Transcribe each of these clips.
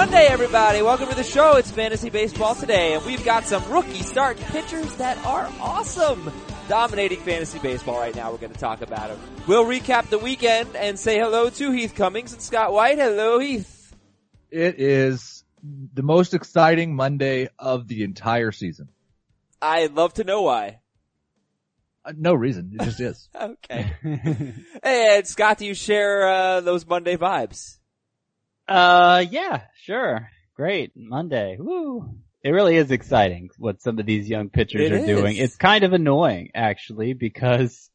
Monday, everybody. Welcome to the show. It's Fantasy Baseball today, and we've got some rookie start pitchers that are awesome. Dominating fantasy baseball right now. We're going to talk about them. We'll recap the weekend and say hello to Heath Cummings and Scott White. Hello, Heath. It is the most exciting Monday of the entire season. I'd love to know why. Uh, no reason. It just is. okay. and Scott, do you share uh, those Monday vibes? Uh, yeah, sure. Great. Monday. Woo. It really is exciting what some of these young pitchers It are doing. It's kind of annoying actually because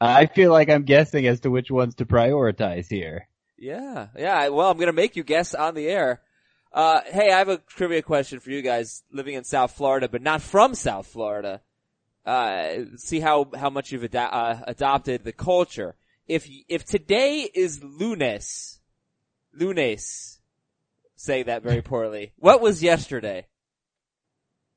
I feel like I'm guessing as to which ones to prioritize here. Yeah, yeah. Well, I'm gonna make you guess on the air. Uh, hey, I have a trivia question for you guys living in South Florida, but not from South Florida. Uh, see how, how much you've ad- uh, adopted the culture. If, if today is lunes, lunes, say that very poorly. What was yesterday?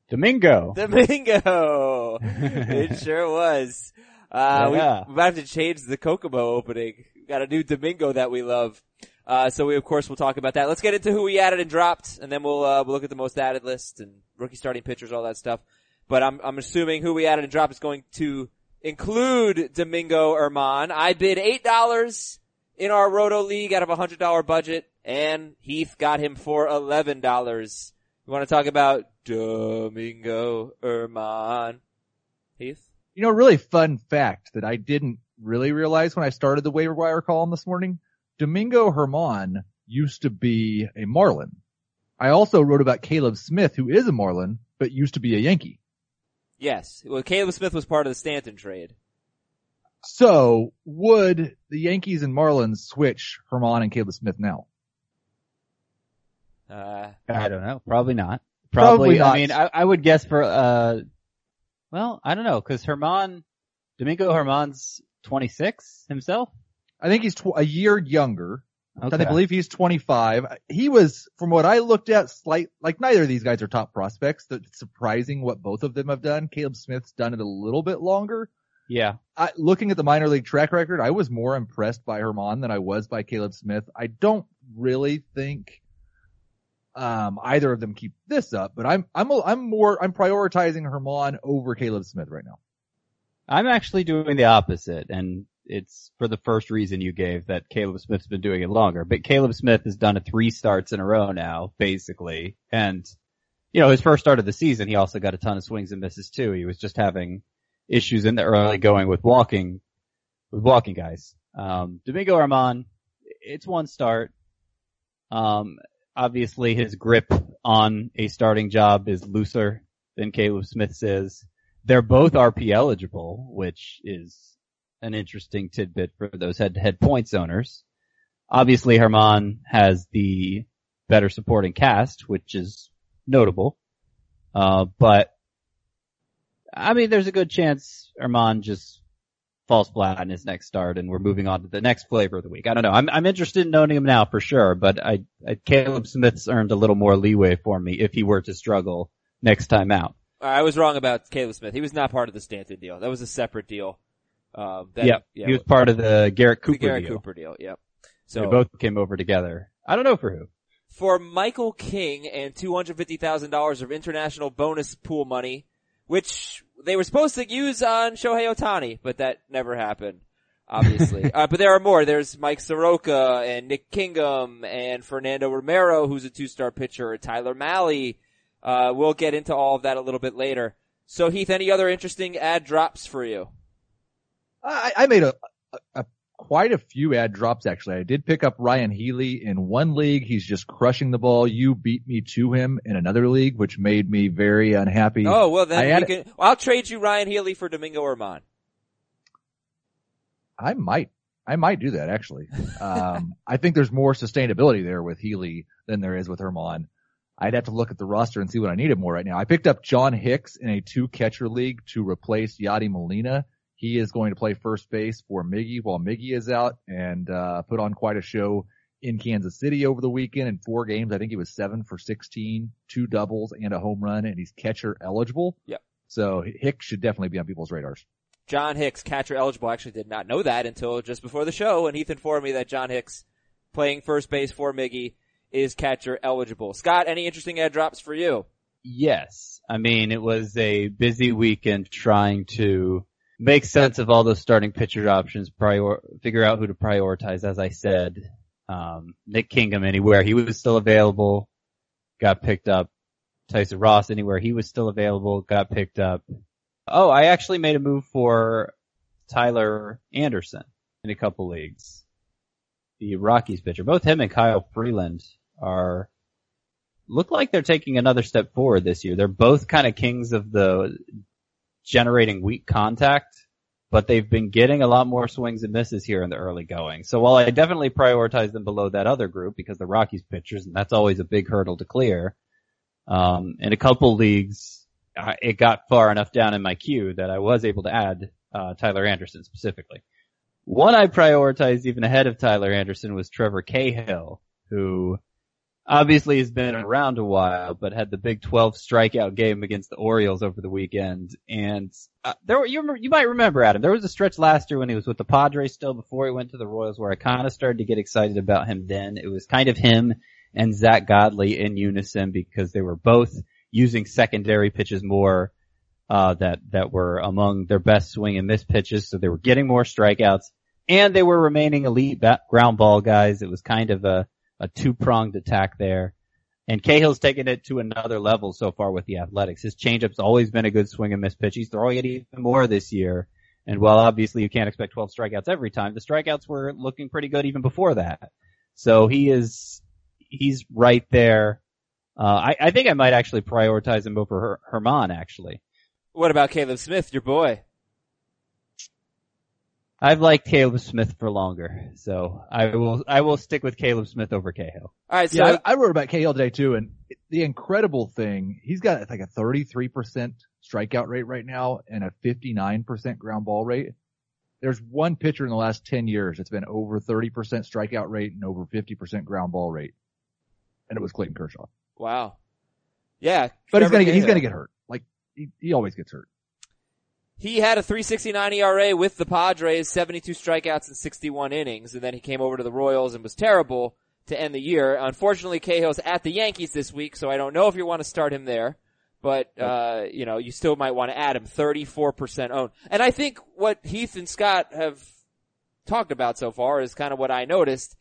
Domingo. Domingo! it sure was. Uh, Yeah. we, we might have to change the Kokomo opening. We got a new Domingo that we love. Uh, so we of course will talk about that. Let's get into who we added and dropped, and then we'll, uh, we'll look at the most added list and rookie starting pitchers, all that stuff. But I'm, I'm assuming who we added and dropped is going to include Domingo Germán. I bid $8 in our Roto League out of a $100 budget, and Heath got him for $11. You want to talk about Domingo Germán? Heath? You know, really fun fact that I didn't really realize when I started the waiver wire column this morning. Domingo Germán used to be a Marlin. I also wrote about Caleb Smith, who is a Marlin, but used to be a Yankee. Yes. Well, Caleb Smith was part of the Stanton trade. So would the Yankees and Marlins switch Germán and Caleb Smith now? Uh, I don't know. Probably not. Probably Probably, not. I mean, I, I would guess for, uh, well, I don't know, cause Germán, Domingo Germán's 26 himself? I think he's tw- a year younger. Okay. I believe he's 25. He was, from what I looked at, slight, like neither of these guys are top prospects. That's surprising what both of them have done. Caleb Smith's done it a little bit longer. Yeah. I, looking at the minor league track record, I was more impressed by Germán than I was by Caleb Smith. I don't really think, um, either of them keep this up, but I'm, I'm, a, I'm more, I'm prioritizing Germán over Caleb Smith right now. I'm actually doing the opposite, and it's for the first reason you gave that Caleb Smith's been doing it longer. But Caleb Smith has done three starts in a row now, basically. And, you know, his first start of the season, he also got a ton of swings and misses too. He was just having issues in the early going with walking, with walking guys. Um, Domingo Germán, it's one start. Um, obviously his grip on a starting job is looser than Caleb Smith's is. They're both RP eligible, which is an interesting tidbit for those head-to-head points owners. Obviously, Germán has the better supporting cast, which is notable. Uh, but I mean, there's a good chance Germán just falls flat in his next start, and we're moving on to the next flavor of the week. I don't know. I'm I'm interested in owning him now for sure, but I, I Caleb Smith's earned a little more leeway for me if he were to struggle next time out. I was wrong about Caleb Smith. He was not part of the Stanton deal. That was a separate deal. Um, that, Yep. yeah, he was part of the Garrett the Cooper Garrett deal. Cooper deal. Yep. So They both came over together. I don't know for who. for Michael King and two hundred fifty thousand dollars of international bonus pool money, which they were supposed to use on Shohei Ohtani, but that never happened. Obviously, uh, but there are more. There's Mike Soroka and Nick Kingham and Fernando Romero, who's a two-star pitcher. And Tyler Mahle. Uh, we'll get into all of that a little bit later. So Heath, any other interesting add drops for you? I, I made a, a, a quite a few add drops actually. I did pick up Ryan Healy in one league. He's just crushing the ball. You beat me to him in another league, which made me very unhappy. Oh well, then I we can, I'll trade you Ryan Healy for Domingo Germán. I might, I might do that actually. Um, I think there's more sustainability there with Healy than there is with Germán. I'd have to look at the roster and see what I needed more right now. I picked up John Hicks in a two catcher league to replace Yadi Molina. He is going to play first base for Miggy while Miggy is out and, uh, put on quite a show in Kansas City over the weekend in four games. I think he was seven for 16, two doubles and a home run and he's catcher eligible. Yep. So Hicks should definitely be on people's radars. John Hicks, catcher eligible. I actually did not know that until just before the show, and Heath informed me that John Hicks, playing first base for Miggy, is catcher eligible. Scott, any interesting add drops for you? Yes. I mean, it was a busy weekend trying to make sense of all those starting pitcher options, prior, figure out who to prioritize, as I said. Um, Nick Kingham anywhere he was still available, got picked up. Tyson Ross anywhere he was still available, got picked up. Oh, I actually made a move for Tyler Anderson in a couple leagues. The Rockies pitcher. Both him and Kyle Freeland are look like they're taking another step forward this year. They're both kind of kings of the generating weak contact, but they've been getting a lot more swings and misses here in the early going. So while I definitely prioritize them below that other group because the Rockies pitchers, and that's always a big hurdle to clear, um, in a couple leagues, I, it got far enough down in my queue that I was able to add uh, Tyler Anderson specifically. One I prioritized even ahead of Tyler Anderson was Trevor Cahill, who obviously has been around a while, but had the big 12 strikeout game against the Orioles over the weekend. And uh, there, were, you, you might remember Adam. There was a stretch last year when he was with the Padres still before he went to the Royals, where I kind of started to get excited about him. Then it was kind of him and Zack Godley in unison because they were both using secondary pitches more. Uh, that, that were among their best swing and miss pitches. So they were getting more strikeouts and they were remaining elite bat- ground ball guys. It was kind of a, a two pronged attack there. And Cahill's taken it to another level so far with the athletics. His changeup's always been a good swing and miss pitch. He's throwing it even more this year. And while obviously you can't expect 12 strikeouts every time, the strikeouts were looking pretty good even before that. So he is, he's right there. Uh, I, I think I might actually prioritize him over Her- Germán actually. What about Caleb Smith, your boy? I've liked Caleb Smith for longer, so I will I will stick with Caleb Smith over Cahill. All right, so yeah, I, I wrote about Cahill today too, and the incredible thing, he's got like a 33% strikeout rate right now and a 59% ground ball rate. There's one pitcher in the last 10 years that's been over 30% strikeout rate and over 50% ground ball rate. And it was Clayton Kershaw. wow, yeah, But he's gonna get, he's gonna get hurt. Like, he, he always gets hurt. He had a 369 ERA with the Padres, 72 strikeouts in 61 innings, and then he came over to the Royals and was terrible to end the year. Unfortunately, Cahill's at the Yankees this week, so I don't know if you want to start him there. But, uh, you know, you still might want to add him 34% owned. And I think what Heath and Scott have talked about so far is kind of what I noticed.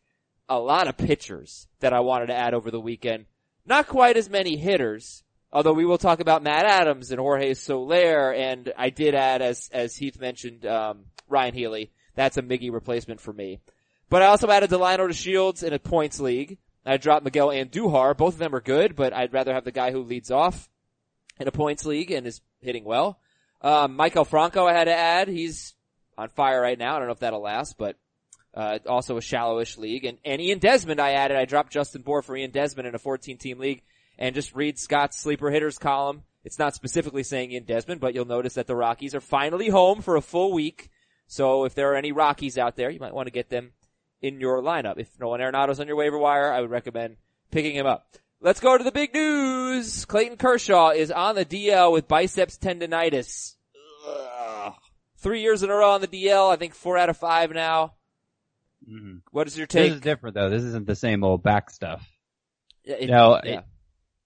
A lot of pitchers that I wanted to add over the weekend. Not quite as many hitters, Although we will talk about Matt Adams and Jorge Soler, and I did add, as as Heath mentioned, um, Ryan Healy. That's a Miggy replacement for me. But I also added Delino DeShields in a points league. I dropped Miguel Andujar. Both of them are good, but I'd rather have the guy who leads off in a points league and is hitting well. Um, Maikel Franco I had to add. He's on fire right now. I don't know if that'll last, but uh, also a shallowish league. And, and Ian Desmond I added. I dropped Justin Bour for Ian Desmond in a 14 team league and just read Scott's sleeper hitters column. It's not specifically saying Ian Desmond, but you'll notice that the Rockies are finally home for a full week. So if there are any Rockies out there, you might want to get them in your lineup. If Nolan Arenado's on your waiver wire, I would recommend picking him up. Let's go to the big news. Clayton Kershaw is on the DL with biceps tendonitis. Ugh. Three years in a row on the DL. I think four out of five now. Mm-hmm. What is your take? This is different though. This isn't the same old back stuff. Yeah, it- No, it- yeah.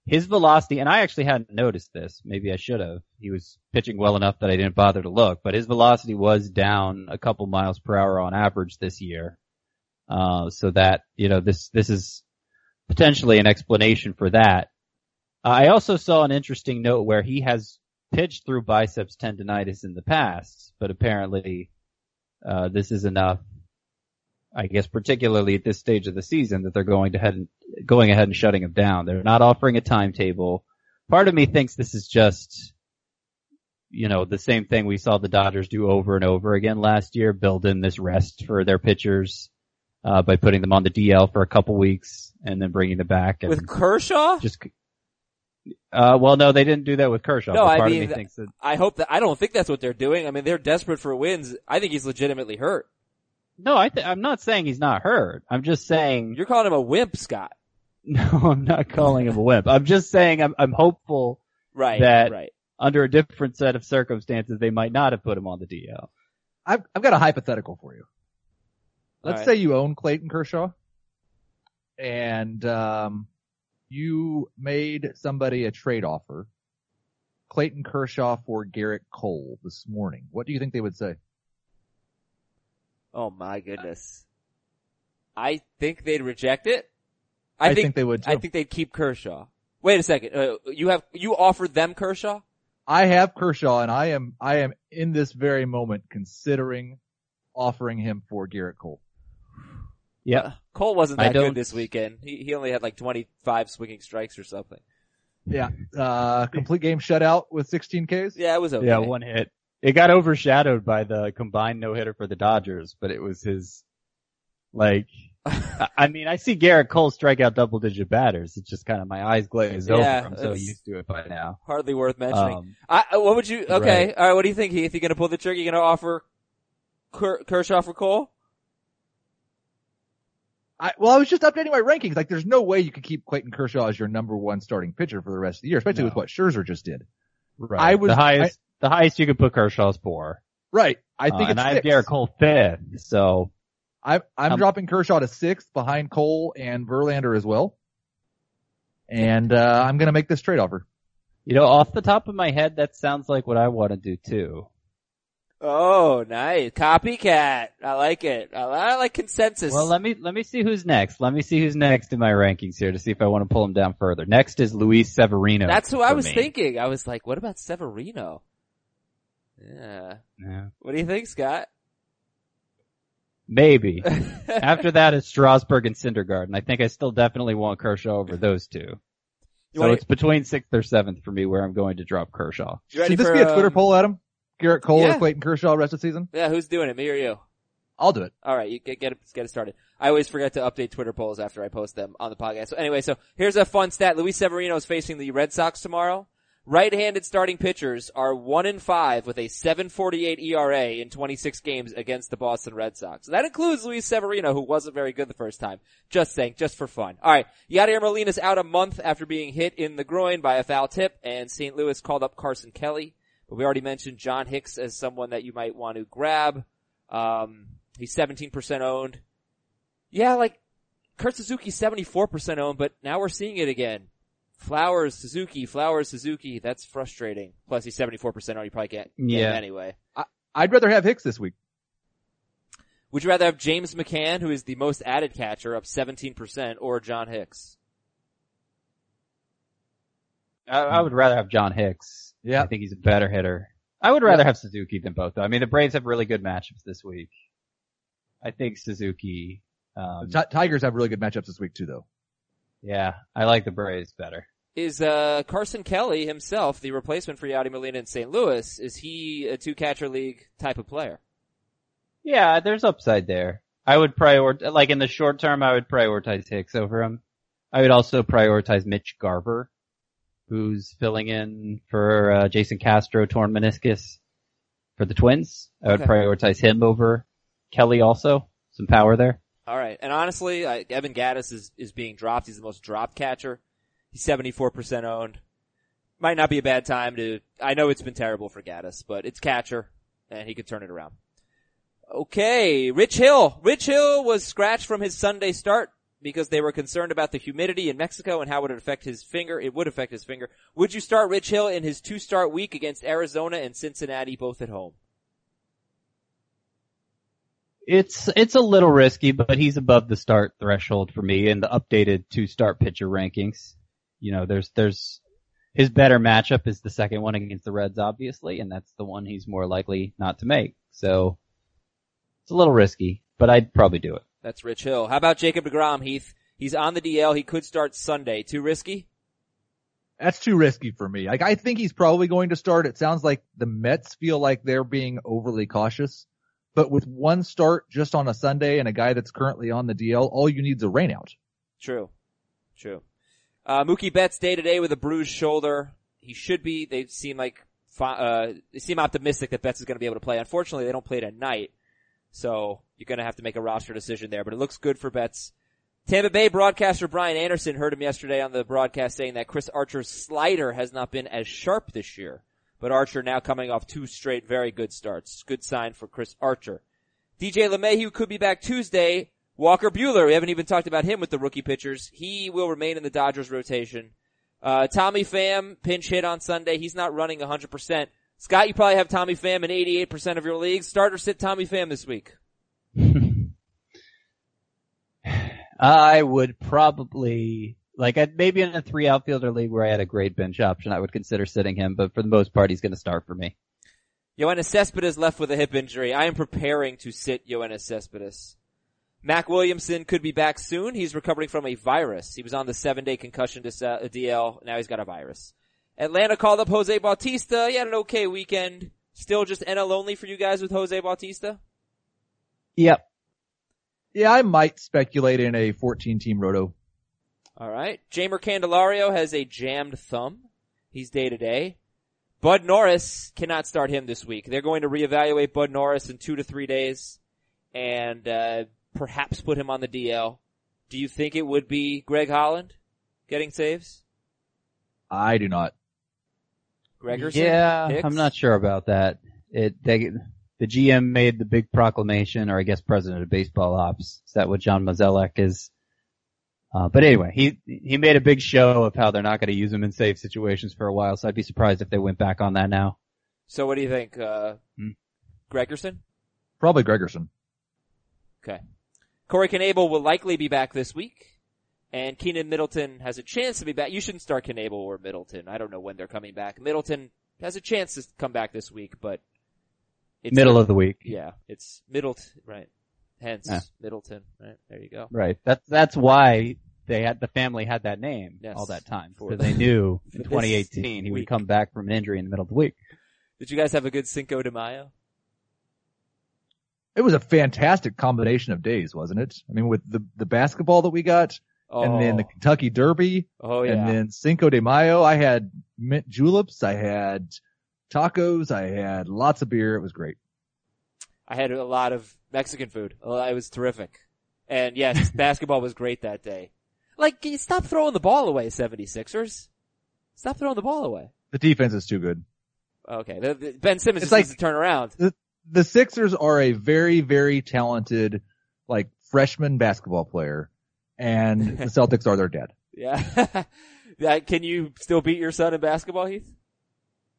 His velocity, and I actually hadn't noticed this. Maybe I should have. He was pitching well enough that I didn't bother to look, but his velocity was down a couple miles per hour on average this year. Uh, so that, you know, this, this is potentially an explanation for that. I also saw an interesting note where he has pitched through biceps tendonitis in the past, but apparently, uh, this is enough I guess particularly at this stage of the season that they're going to head and, going ahead and shutting him down. They're not offering a timetable. Part of me thinks this is just, you know, the same thing we saw the Dodgers do over and over again last year, build in this rest for their pitchers, uh, by putting them on the DL for a couple weeks and then bringing them back. And With Kershaw? just, uh, well, no, they didn't do that with Kershaw. No, I mean, of me thinks that I hope that, I don't think that's what they're doing. I mean, they're desperate for wins. I think he's legitimately hurt. No, I th- I'm not saying he's not hurt. I'm just saying You're calling him a wimp, Scott. No, I'm not calling him a wimp. I'm just saying I'm, I'm hopeful Right, That- right. under a different set of circumstances they might not have put him on the DL. I've, I've got a hypothetical for you. Let's All right. say you own Clayton Kershaw and um, you made somebody a trade offer, Clayton Kershaw for Gerrit Cole this morning. What do you think they would say? Oh my goodness. I think they'd reject it. I, think, they would. Too. I think they'd keep Kershaw. Wait a second. Uh, you have you offered them Kershaw? I have Kershaw, and I am I am in this very moment considering offering him for Gerrit Cole. Yeah. Uh, Cole wasn't that good this weekend. He he only had like 25 swinging strikes or something. Yeah, uh, complete game shutout with 16 Ks. Yeah, it was okay. Yeah, one hit. It got overshadowed by the combined no hitter for the Dodgers, but it was his, like, I- I mean, I see Gerrit Cole strike out double digit batters. It's just kind of my eyes glazed Yeah, over. I'm so used to it by now. Hardly worth mentioning. Um, I, uh, what would you? Okay, Right. all right. What do you think, Heath? You gonna pull the trigger? You gonna offer Kershaw for Cole? I, well, I was just updating my rankings. Like, there's no way you could keep Clayton Kershaw as your number one starting pitcher for the rest of the year, especially No. with what Scherzer just did. right. I was- the highest, the highest you could put Kershaw's four. Right. I think Uh, think and it's I have six. Gerrit Cole fifth, so I'm, I'm Um, dropping Kershaw to sixth behind Cole and Verlander as well. And, uh, I'm going to make this trade offer. you know, off the top of my head, that sounds like what I want to do too. Oh, nice copycat. I like it. I, I like consensus. Well, let me let me see who's next. Let me see who's next in my rankings here to see if I want to pull him down further. Next is Luis Severino. That's who I was me. thinking. I was like, what about Severino? Yeah. Yeah. What do you think, Scott? Maybe. After that is Strasburg and Syndergaard, I think I still definitely want Kershaw over those two. You so wanna- it's between sixth or seventh for me where I'm going to drop Kershaw. Should this for, be a Twitter um, poll, Adam? Gerrit Cole yeah. or Clayton Kershaw rest of the season? Yeah, who's doing it? Me or you? I'll do it. All right, you get get it, get it started. I always forget to update Twitter polls after I post them on the podcast. So anyway, so here's a fun stat: Luis Severino is facing the Red Sox tomorrow. Right-handed starting pitchers are one in five with a 7.48 ERA in 26 games against the Boston Red Sox. That includes Luis Severino, who wasn't very good the first time. Just saying, just for fun. All right, Yadier Molina's out a month after being hit in the groin by a foul tip, and St. Louis called up Carson Kelly. But we already mentioned John Hicks as someone that you might want to grab. Um, he's 17% owned. Yeah, like, Kurt Suzuki's 74% owned, but now we're seeing it again. Flowers, Suzuki, Flowers, Suzuki, that's frustrating. Plus he's 74% owned, you probably can't get Yeah. him anyway. I'd rather have Hicks this week. Would you rather have James McCann, who is the most added catcher, up 17%, or John Hicks? I, I would rather have John Hicks. Yeah. I think he's a better hitter. I would rather have Suzuki than both. though. I mean, the Braves have really good matchups this week. I think Suzuki. Um, Ti- Tigers have really good matchups this week too, though. yeah, I like the Braves better. Is, uh, Carson Kelly himself, the replacement for Yadi Molina in St. Louis, is he a two catcher league type of player? Yeah, there's upside there. I would prioritize, like in the short term, I would prioritize Hicks over him. I would also prioritize Mitch Garver, who's filling in for uh, Jason Castro torn meniscus for the Twins. I would Okay. prioritize him over Kelly also. Some power there. All right, and honestly, I, Evan Gattis is is being dropped. He's the most dropped catcher. He's seventy four percent owned. Might not be a bad time to. I know it's been terrible for Gattis, but it's catcher, and he could turn it around. Okay, Rich Hill. Rich Hill was scratched from his Sunday start because they were concerned about the humidity in Mexico and how it would affect his finger. It would affect his finger. Would you start Rich Hill in his two start week against Arizona and Cincinnati, both at home? It's it's a little risky, but he's above the start threshold for me in the updated two start pitcher rankings. You know, there's there's his better matchup is the second one against the Reds, obviously, and that's the one he's more likely not to make. So it's a little risky, but I'd probably do it. That's Rich Hill. How about Jacob DeGrom, Heath? He's on the DL. He could start Sunday. Too risky? That's too risky for me. Like, I think he's probably going to start. It sounds like the Mets feel like they're being overly cautious. But with one start just on a Sunday and a guy that's currently on the DL, all you need is a rainout. True. True. Uh, Mookie Betts day to day with a bruised shoulder. He should be. They seem like, uh, they seem optimistic that Betts is going to be able to play. Unfortunately, they don't play at night. So you're going to have to make a roster decision there, but it looks good for Betts. Tampa Bay broadcaster Brian Anderson heard him yesterday on the broadcast saying that Chris Archer's slider has not been as sharp this year. But Archer now coming off two straight very good starts. Good sign for Chris Archer. DJ LeMahieu could be back Tuesday, Walker Buehler, we haven't even talked about him with the rookie pitchers. He will remain in the Dodgers rotation. Uh, Tommy Pham, pinch hit on Sunday. He's not running 100%. Scott, you probably have Tommy Pham in 88% of your leagues. Start or sit Tommy Pham this week. I would probably like I'd, maybe in a three outfielder league where I had a great bench option, I would consider sitting him. But for the most part, he's going to start for me. Yoenis Cespedes left with a hip injury. I am preparing to sit Yoenis Cespedes. Mac Williamson could be back soon. He's recovering from a virus. He was on the seven day concussion to DL. Now he's got a virus. Atlanta called up Jose Bautista. He had an okay weekend. Still just NL only for you guys with Jose Bautista? Yep. Yeah, I might speculate in a 14 team roto. Alright. Jeimer Candelario has a jammed thumb. He's day to day. Bud Norris cannot start him this week. They're going to reevaluate Bud Norris in two to three days and, uh, perhaps put him on the DL. Do you think it would be Greg Holland getting saves? I do not. Gregerson? Yeah, Hicks? I'm not sure about that. It they, the GM made the big proclamation, or I guess president of baseball ops. Is that what John Mozeliak is? Uh, but anyway, he he made a big show of how they're not going to use him in safe situations for a while. So I'd be surprised if they went back on that now. So what do you think? Uh, Hmm. Gregerson? Probably Gregerson. Okay. Corey Knebel will likely be back this week. And Keynan Middleton has a chance to be back. You shouldn't start Knebel or Middleton. I don't know when they're coming back. Middleton has a chance to come back this week, but it's Middle of the week. yeah, it's Middleton, right? Hence Yeah. Middleton, right? There you go. Right. That's that's why they had the family had that name Yes. all that time For- because they knew in 2018 he would come back from an injury in the middle of the week. Did you guys have a good Cinco de Mayo? It was a fantastic combination of days, wasn't it? I mean, with the, the basketball that we got Oh, and then the oh. Kentucky Derby oh yeah. and then Cinco de Mayo, I had mint juleps. I had tacos. I had lots of beer. It was great. I had a lot of Mexican food. It was terrific. And yes, basketball was great that day. Like, can you stop throwing the ball away, 76ers? Stop throwing the ball away. The defense is too good. Okay, the, the- Ben Simmons It's just like- needs to turn around. The Sixers are a very, very talented, like freshman basketball player and the Celtics are their dad. Yeah. yeah. Can you still beat your son in basketball, Heath?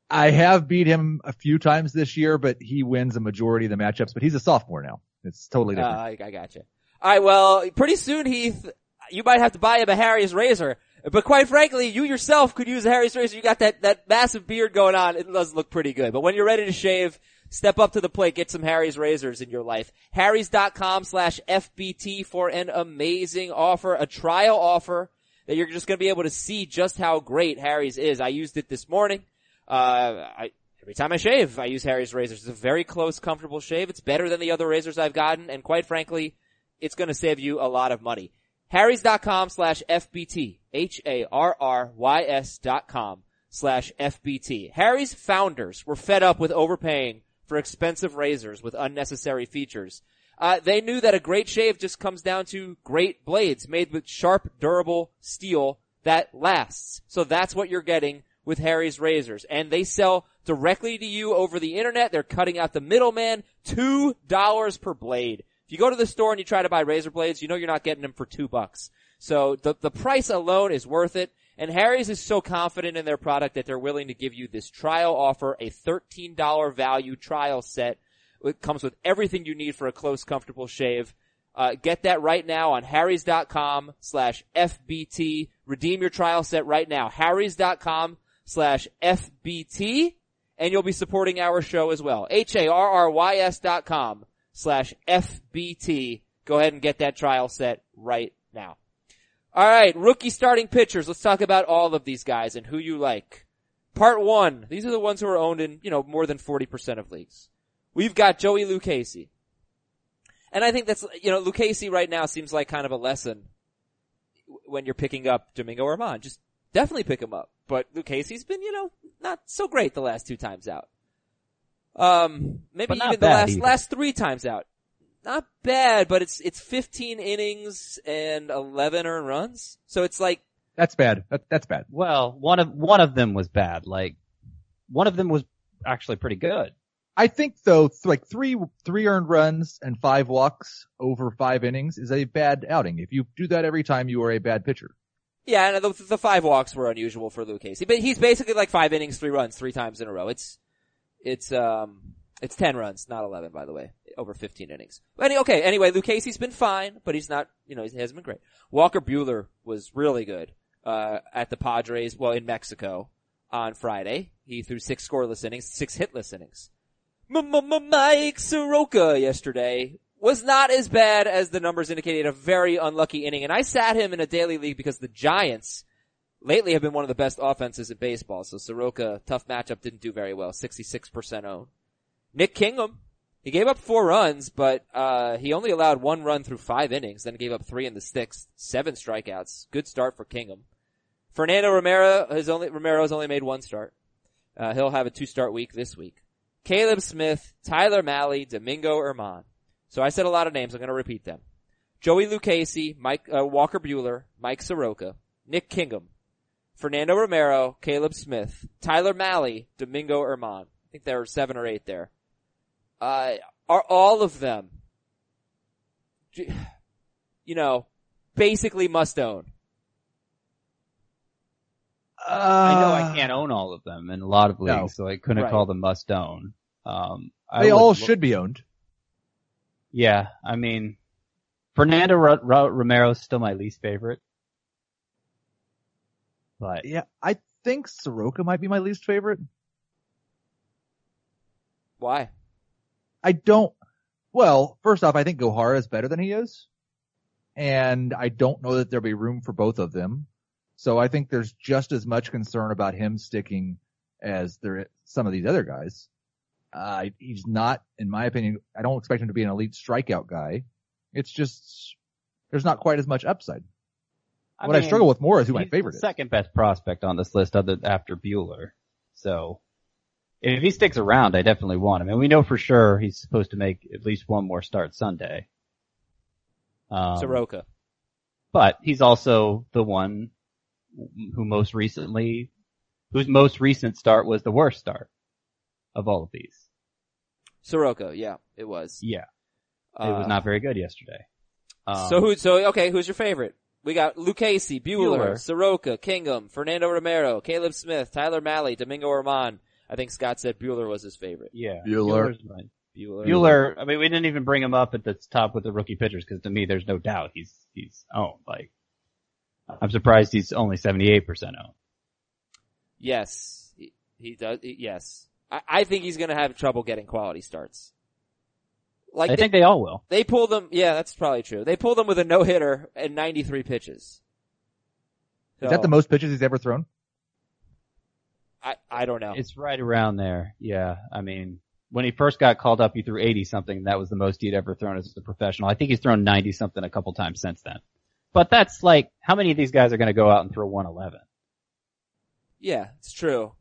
I have beat him a few times this year, but he wins a majority of the matchups, but he's a sophomore now. It's totally Uh, different. I, I got you. All right. Well, pretty soon, Heath, you might have to buy him a Harry's razor. But quite frankly, you yourself could use a Harry's razor. You got that that massive beard going on. It does look pretty good. But when you're ready to shave, step up to the plate. Get some Harry's razors in your life. Harry's.com slash FBT for an amazing offer, a trial offer that you're just going to be able to see just how great Harry's is. I used it this morning. Uh, I, every time I shave, I use Harry's razors. It's a very close, comfortable shave. It's better than the other razors I've gotten, and quite frankly, it's going to save you a lot of money. Harry's.com slash FBT. H-A-R-R-Y-S dot com slash FBT. Harry's founders were fed up with overpaying for expensive razors with unnecessary features. Uh, they knew that a great shave just comes down to great blades made with sharp, durable steel that lasts. So that's what you're getting with Harry's razors. And they sell directly to you over the internet. They're cutting out the middleman. Two dollars per blade. If you go to the store and you try to buy razor blades, you know you're not getting them for two bucks. So the, the price alone is worth it. And Harry's is so confident in their product that they're willing to give you this trial offer, a $13 value trial set. It comes with everything you need for a close, comfortable shave. Uh, get that right now on harrys.com slash FBT. Redeem your trial set right now. harrys.com slash FBT. And you'll be supporting our show as well. H-A-R-R-Y-S dot com slash FBT. Go ahead and get that trial set right now. All right, rookie starting pitchers. Let's talk about all of these guys and who you like. Part one. These are the ones who are owned in, you know, more than 40% of leagues. We've got Joey Lucchesi. And I think that's, you know, Lucchesi right now seems like kind of a lesson when you're picking up Domingo Germán. Just definitely pick him up. But Lucchesi's been, you know, not so great the last two times out. Um, maybe even the last, either. last three times out. Not bad, but it's, it's 15 innings and 11 earned runs. So it's like, That's bad. That, that's bad. Well, one of one of them was bad. Like one of them was actually pretty good. I think though, th- like three three earned runs and five walks over five innings is a bad outing. If you do that every time, you are a bad pitcher. Yeah, and the, the five walks were unusual for Lucchesi, but he's basically like five innings, three runs, three times in a row. It's, it's, um, it's 10 runs, not 11, by the way, over 15 innings. Any, okay, anyway, Lucchesi's been fine, but he's not, you know, he hasn't been great. Walker Buehler was really good, uh, at the Padres, well, in Mexico on Friday. He threw six scoreless innings, six hitless innings. Mike Soroka yesterday was not as bad as the numbers indicated. A very unlucky inning, and I sat him in a daily league because the Giants lately have been one of the best offenses in baseball. So Soroka, tough matchup, didn't do very well. Sixty-six percent owned. Nick Kingham, he gave up four runs, but uh, he only allowed one run through five innings. Then gave up three in the sixth, seven strikeouts. Good start for Kingham. Fernando Romero has only Romero's only made one start. Uh, he'll have a two-start week this week. Caleb Smith, Tyler Mahle, Domingo Germán. So I said a lot of names. I'm going to repeat them. Joey Lucchesi, Mike uh, Walker Buehler, Mike Soroka, Nick Kingham, Fernando Romero, Caleb Smith, Tyler Mahle, Domingo Germán. I think there were seven or eight there. Uh, are all of them, you know, basically must own? Uh, I know I can't own all of them in a lot of leagues, No. so I couldn't Right. call them must own. Um, They all look- should be owned. Yeah, I mean, Fernando Ro- Ro- Romero is still my least favorite. But Yeah, I think Soroka might be my least favorite. Why? I don't. Well, first off, I think Gohara is better than he is, and I don't know that there'll be room for both of them. So I think there's just as much concern about him sticking as there some of these other guys. Uh, he's not, in my opinion, I don't expect him to be an elite strikeout guy. It's just there's not quite as much upside. I what I struggle with more is who my favorite the is. second best prospect on this list other after Buehler. So if he sticks around, I definitely want him. And we know for sure he's supposed to make at least one more start Sunday. Um, Soroka. but he's also the one who most recently, whose most recent start was the worst start of all of these. Soroka, yeah, it was. Yeah, it was Uh, not very good yesterday. Um, So who? So okay, who's your favorite? We got Lucchesi, Buehler, Buehler. Soroka, Kingham, Fernando Romero, Caleb Smith, Tyler Mahle, Domingo Germán. I think Scott said Buehler was his favorite. yeah, Buehler. Mine. Bueller. Bueller. I mean, we didn't even bring him up at the top with the rookie pitchers because to me, there's no doubt he's he's owned. Like, I'm surprised he's only 78 percent owned. Yes, he, he does. he- yes, I, I think he's going to have trouble getting quality starts. Like I they, think they all will. they pulled him. Yeah, that's probably true. They pulled him with a no hitter and 93 pitches. Is that the most pitches he's ever thrown? I I don't know. It's right around there. Yeah, I mean, when he first got called up, he threw 80 something. That was the most he'd ever thrown as a professional. I think he's thrown 90 something a couple times since then. But that's like, how many of these guys are going to go out and throw 111? Yeah, it's true.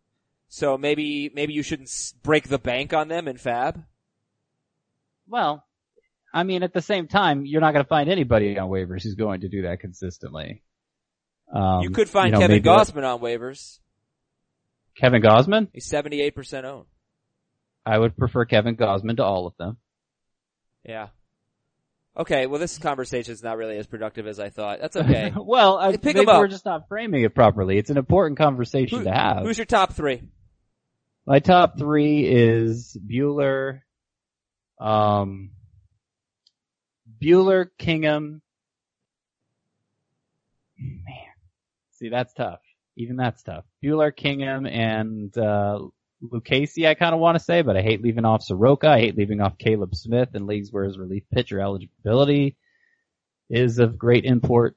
So maybe maybe you shouldn't break the bank on them in Fab. Well, I mean, at the same time, you're not going to find anybody on waivers who's going to do that consistently. Um, you could find know, Kevin Gausman on waivers. Kevin Gausman? He's 78% owned. I would prefer Kevin Gausman to all of them. Yeah. Okay, well this conversation is not really as productive as I thought. That's okay. well, I, pick maybe we're just not framing it properly. It's an important conversation Who- to have. Who's your top three? My top three is Buehler, um, Buehler, Kingham. Man, see that's tough. Even that's tough. Buehler, Kingham, and uh, Lucchesi. I kind of want to say, but I hate leaving off Soroka. I hate leaving off Caleb Smith in leagues where his relief pitcher eligibility is of great import.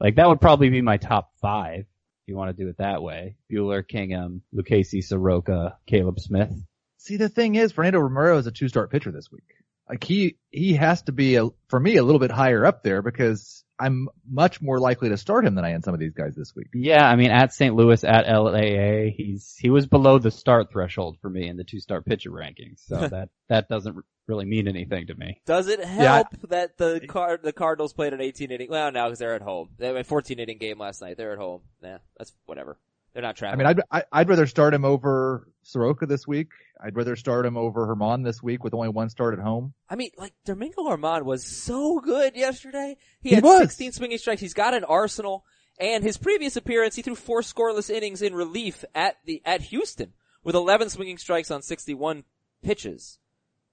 Like that would probably be my top five if you want to do it that way. Buehler, Kingham, Lucchesi, Soroka, Caleb Smith. See, the thing is, Fernando Romero is a two-start pitcher this week. Like he, he has to be a, for me a little bit higher up there because I'm much more likely to start him than I am some of these guys this week. Yeah, I mean at St. Louis, at LAA, he's he was below the start threshold for me in the two star pitcher rankings. So that that doesn't really mean anything to me. Does it Yeah, help that the card the Cardinals played an 18 inning? Well, now because they're at home. They had a 14 inning game last night. They're at home. Yeah, that's whatever. They're not I mean, I'd, I- I'd rather start him over Soroka this week. I'd rather start him over Germán this week with only one start at home. I mean, like Domingo Germán was so good yesterday. He, He had was. 16 swinging strikes. He's got an arsenal. And his previous appearance, he threw four scoreless innings in relief at the at Houston with 11 swinging strikes on 61 pitches.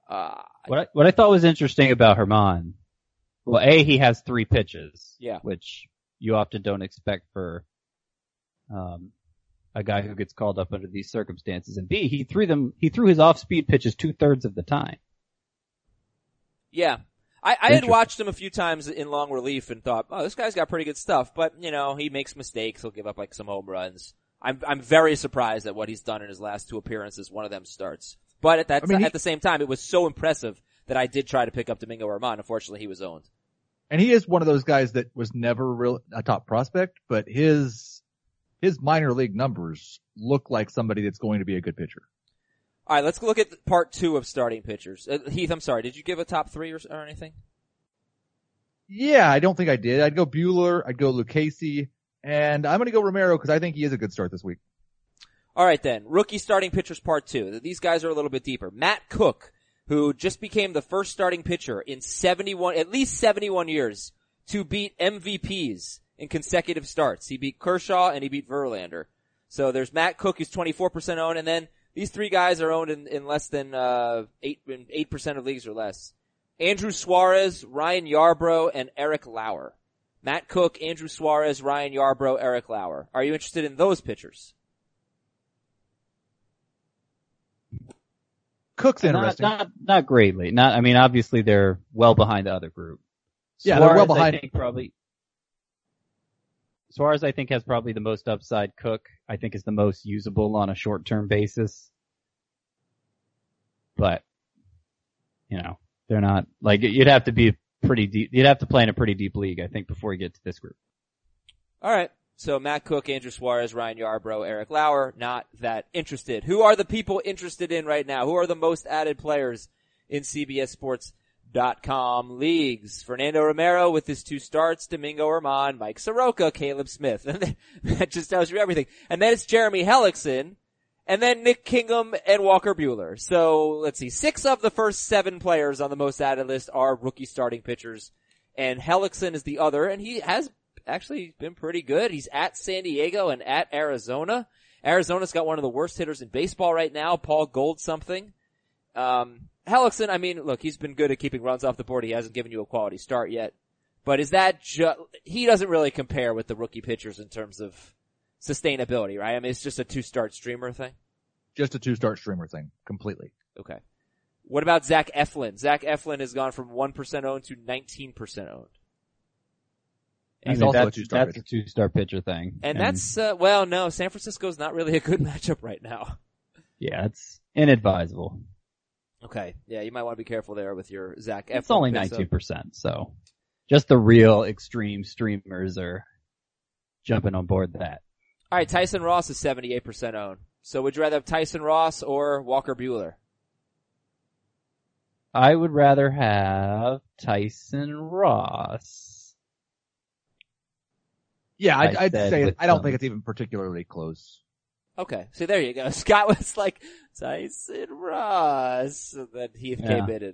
Uh, What I, what I thought was interesting about Germán, well, A, he has three pitches. Yeah. Which you often don't expect for, um, a guy who gets called up under these circumstances. And B, he threw them, he threw his off-speed pitches two thirds of the time. yeah. I, I had watched him a few times in long relief and thought, oh, this guy's got pretty good stuff. But, you know, he makes mistakes. He'll give up like some home runs. I'm, I'm very surprised at what he's done in his last two appearances. One of them starts. But at that, I mean, he- at the same time, it was so impressive that I did try to pick up Domingo Germán. Unfortunately, he was owned. And he is one of those guys that was never real a top prospect, but his his minor league numbers look like somebody that's going to be a good pitcher. All right, let's look at part two of starting pitchers. Uh, Heath, I'm sorry. Did you give a top three or, or anything? Yeah, I don't think I did. I'd go Buehler, I'd go Lucchesi, and I'm going to go Romero because I think he is a good start this week. All right then, rookie starting pitchers part two. These guys are a little bit deeper. Matt Koch, who just became the first starting pitcher in 71, at least 71 years to beat MVPs in consecutive starts. He beat Kershaw and he beat Verlander. So there's Matt Koch who's 24% owned and then these three guys are owned in, in less than, uh, 8, in 8% of leagues or less. Andrew Suarez, Ryan Yarbrough, and Eric Lauer. Matt Koch, Andrew Suarez, Ryan Yarbrough, Eric Lauer. Are you interested in those pitchers? Koch's Not, interesting. not, not greatly. Not, I mean, obviously they're well behind the other group. Yeah, they're well behind- I think probably. Suarez, I think, has probably the most upside. Koch, I think, is the most usable on a short-term basis. But, you know, they're not like you'd have to be pretty deep. You'd have to play in a pretty deep league, I think, before you get to this group. All right. So Matt Koch, Andrew Suarez, Ryan Yarbrough, Eric Lauer, not that interested. Who are the people interested in right now? Who are the most added players in CBSSports.com leagues? Fernando Romero with his two starts, Domingo Germán, Mike Soroka, Caleb Smith. that just tells you everything. And then it's Jeremy Hellickson, and then Nick Kingham and Walker Buehler. So let's see, six of the first seven players on the most added list are rookie starting pitchers, and Hellickson is the other, and he has actually been pretty good. He's at San Diego and at Arizona. Arizona's got one of the worst hitters in baseball right now, Paul Gold something. Um, Hellickson, I mean, look, he's been good at keeping runs off the board. He hasn't given you a quality start yet. But is that just, he doesn't really compare with the rookie pitchers in terms of sustainability, right? I mean, it's just a two start streamer thing. Just a two start streamer thing, completely. Okay. What about Zach Eflin? Zach Eflin has gone from 1% owned to 19% owned. He's I mean, also a that's, two-star that's a two-star pitcher thing. And that's, uh, well, no, San Francisco's not really a good matchup right now. yeah, it's inadvisable. Okay. Yeah, you might want to be careful there with your Zach It's only 19%, so just the real extreme streamers are jumping on board that. All right, Tyson Ross is 78% owned. So would you rather have Tyson Ross or Walker Buehler? I would rather have Tyson Ross. Yeah, I'd, I I'd say I don't some- think it's even particularly close. Okay, so there you go. Scott was like Tyson Ross, and then Heath Yeah. came in and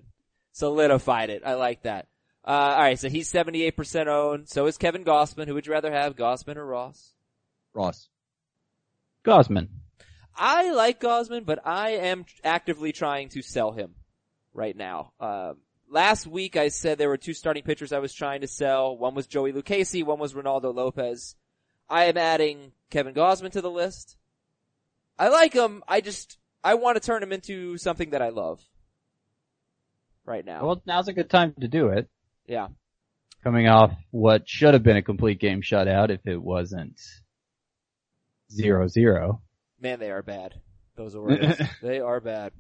solidified it. I like that. Uh, all right, so he's 78% owned. So is Kevin Gausman. Who would you rather have, Gausman or Ross? Ross. Gausman. I like Gausman, but I am actively trying to sell him right now. Um, last week I said there were two starting pitchers I was trying to sell. One was Joey Lucchesi, one was Ronaldo Lopez. I am adding Kevin Gausman to the list. I like him. I just I want to turn him into something that I love. Right now. Well, now's a good time to do it. yeah. Coming off what should have been a complete game shutout if it wasn't zero zero. Man, they are bad. Those Orioles. they are bad.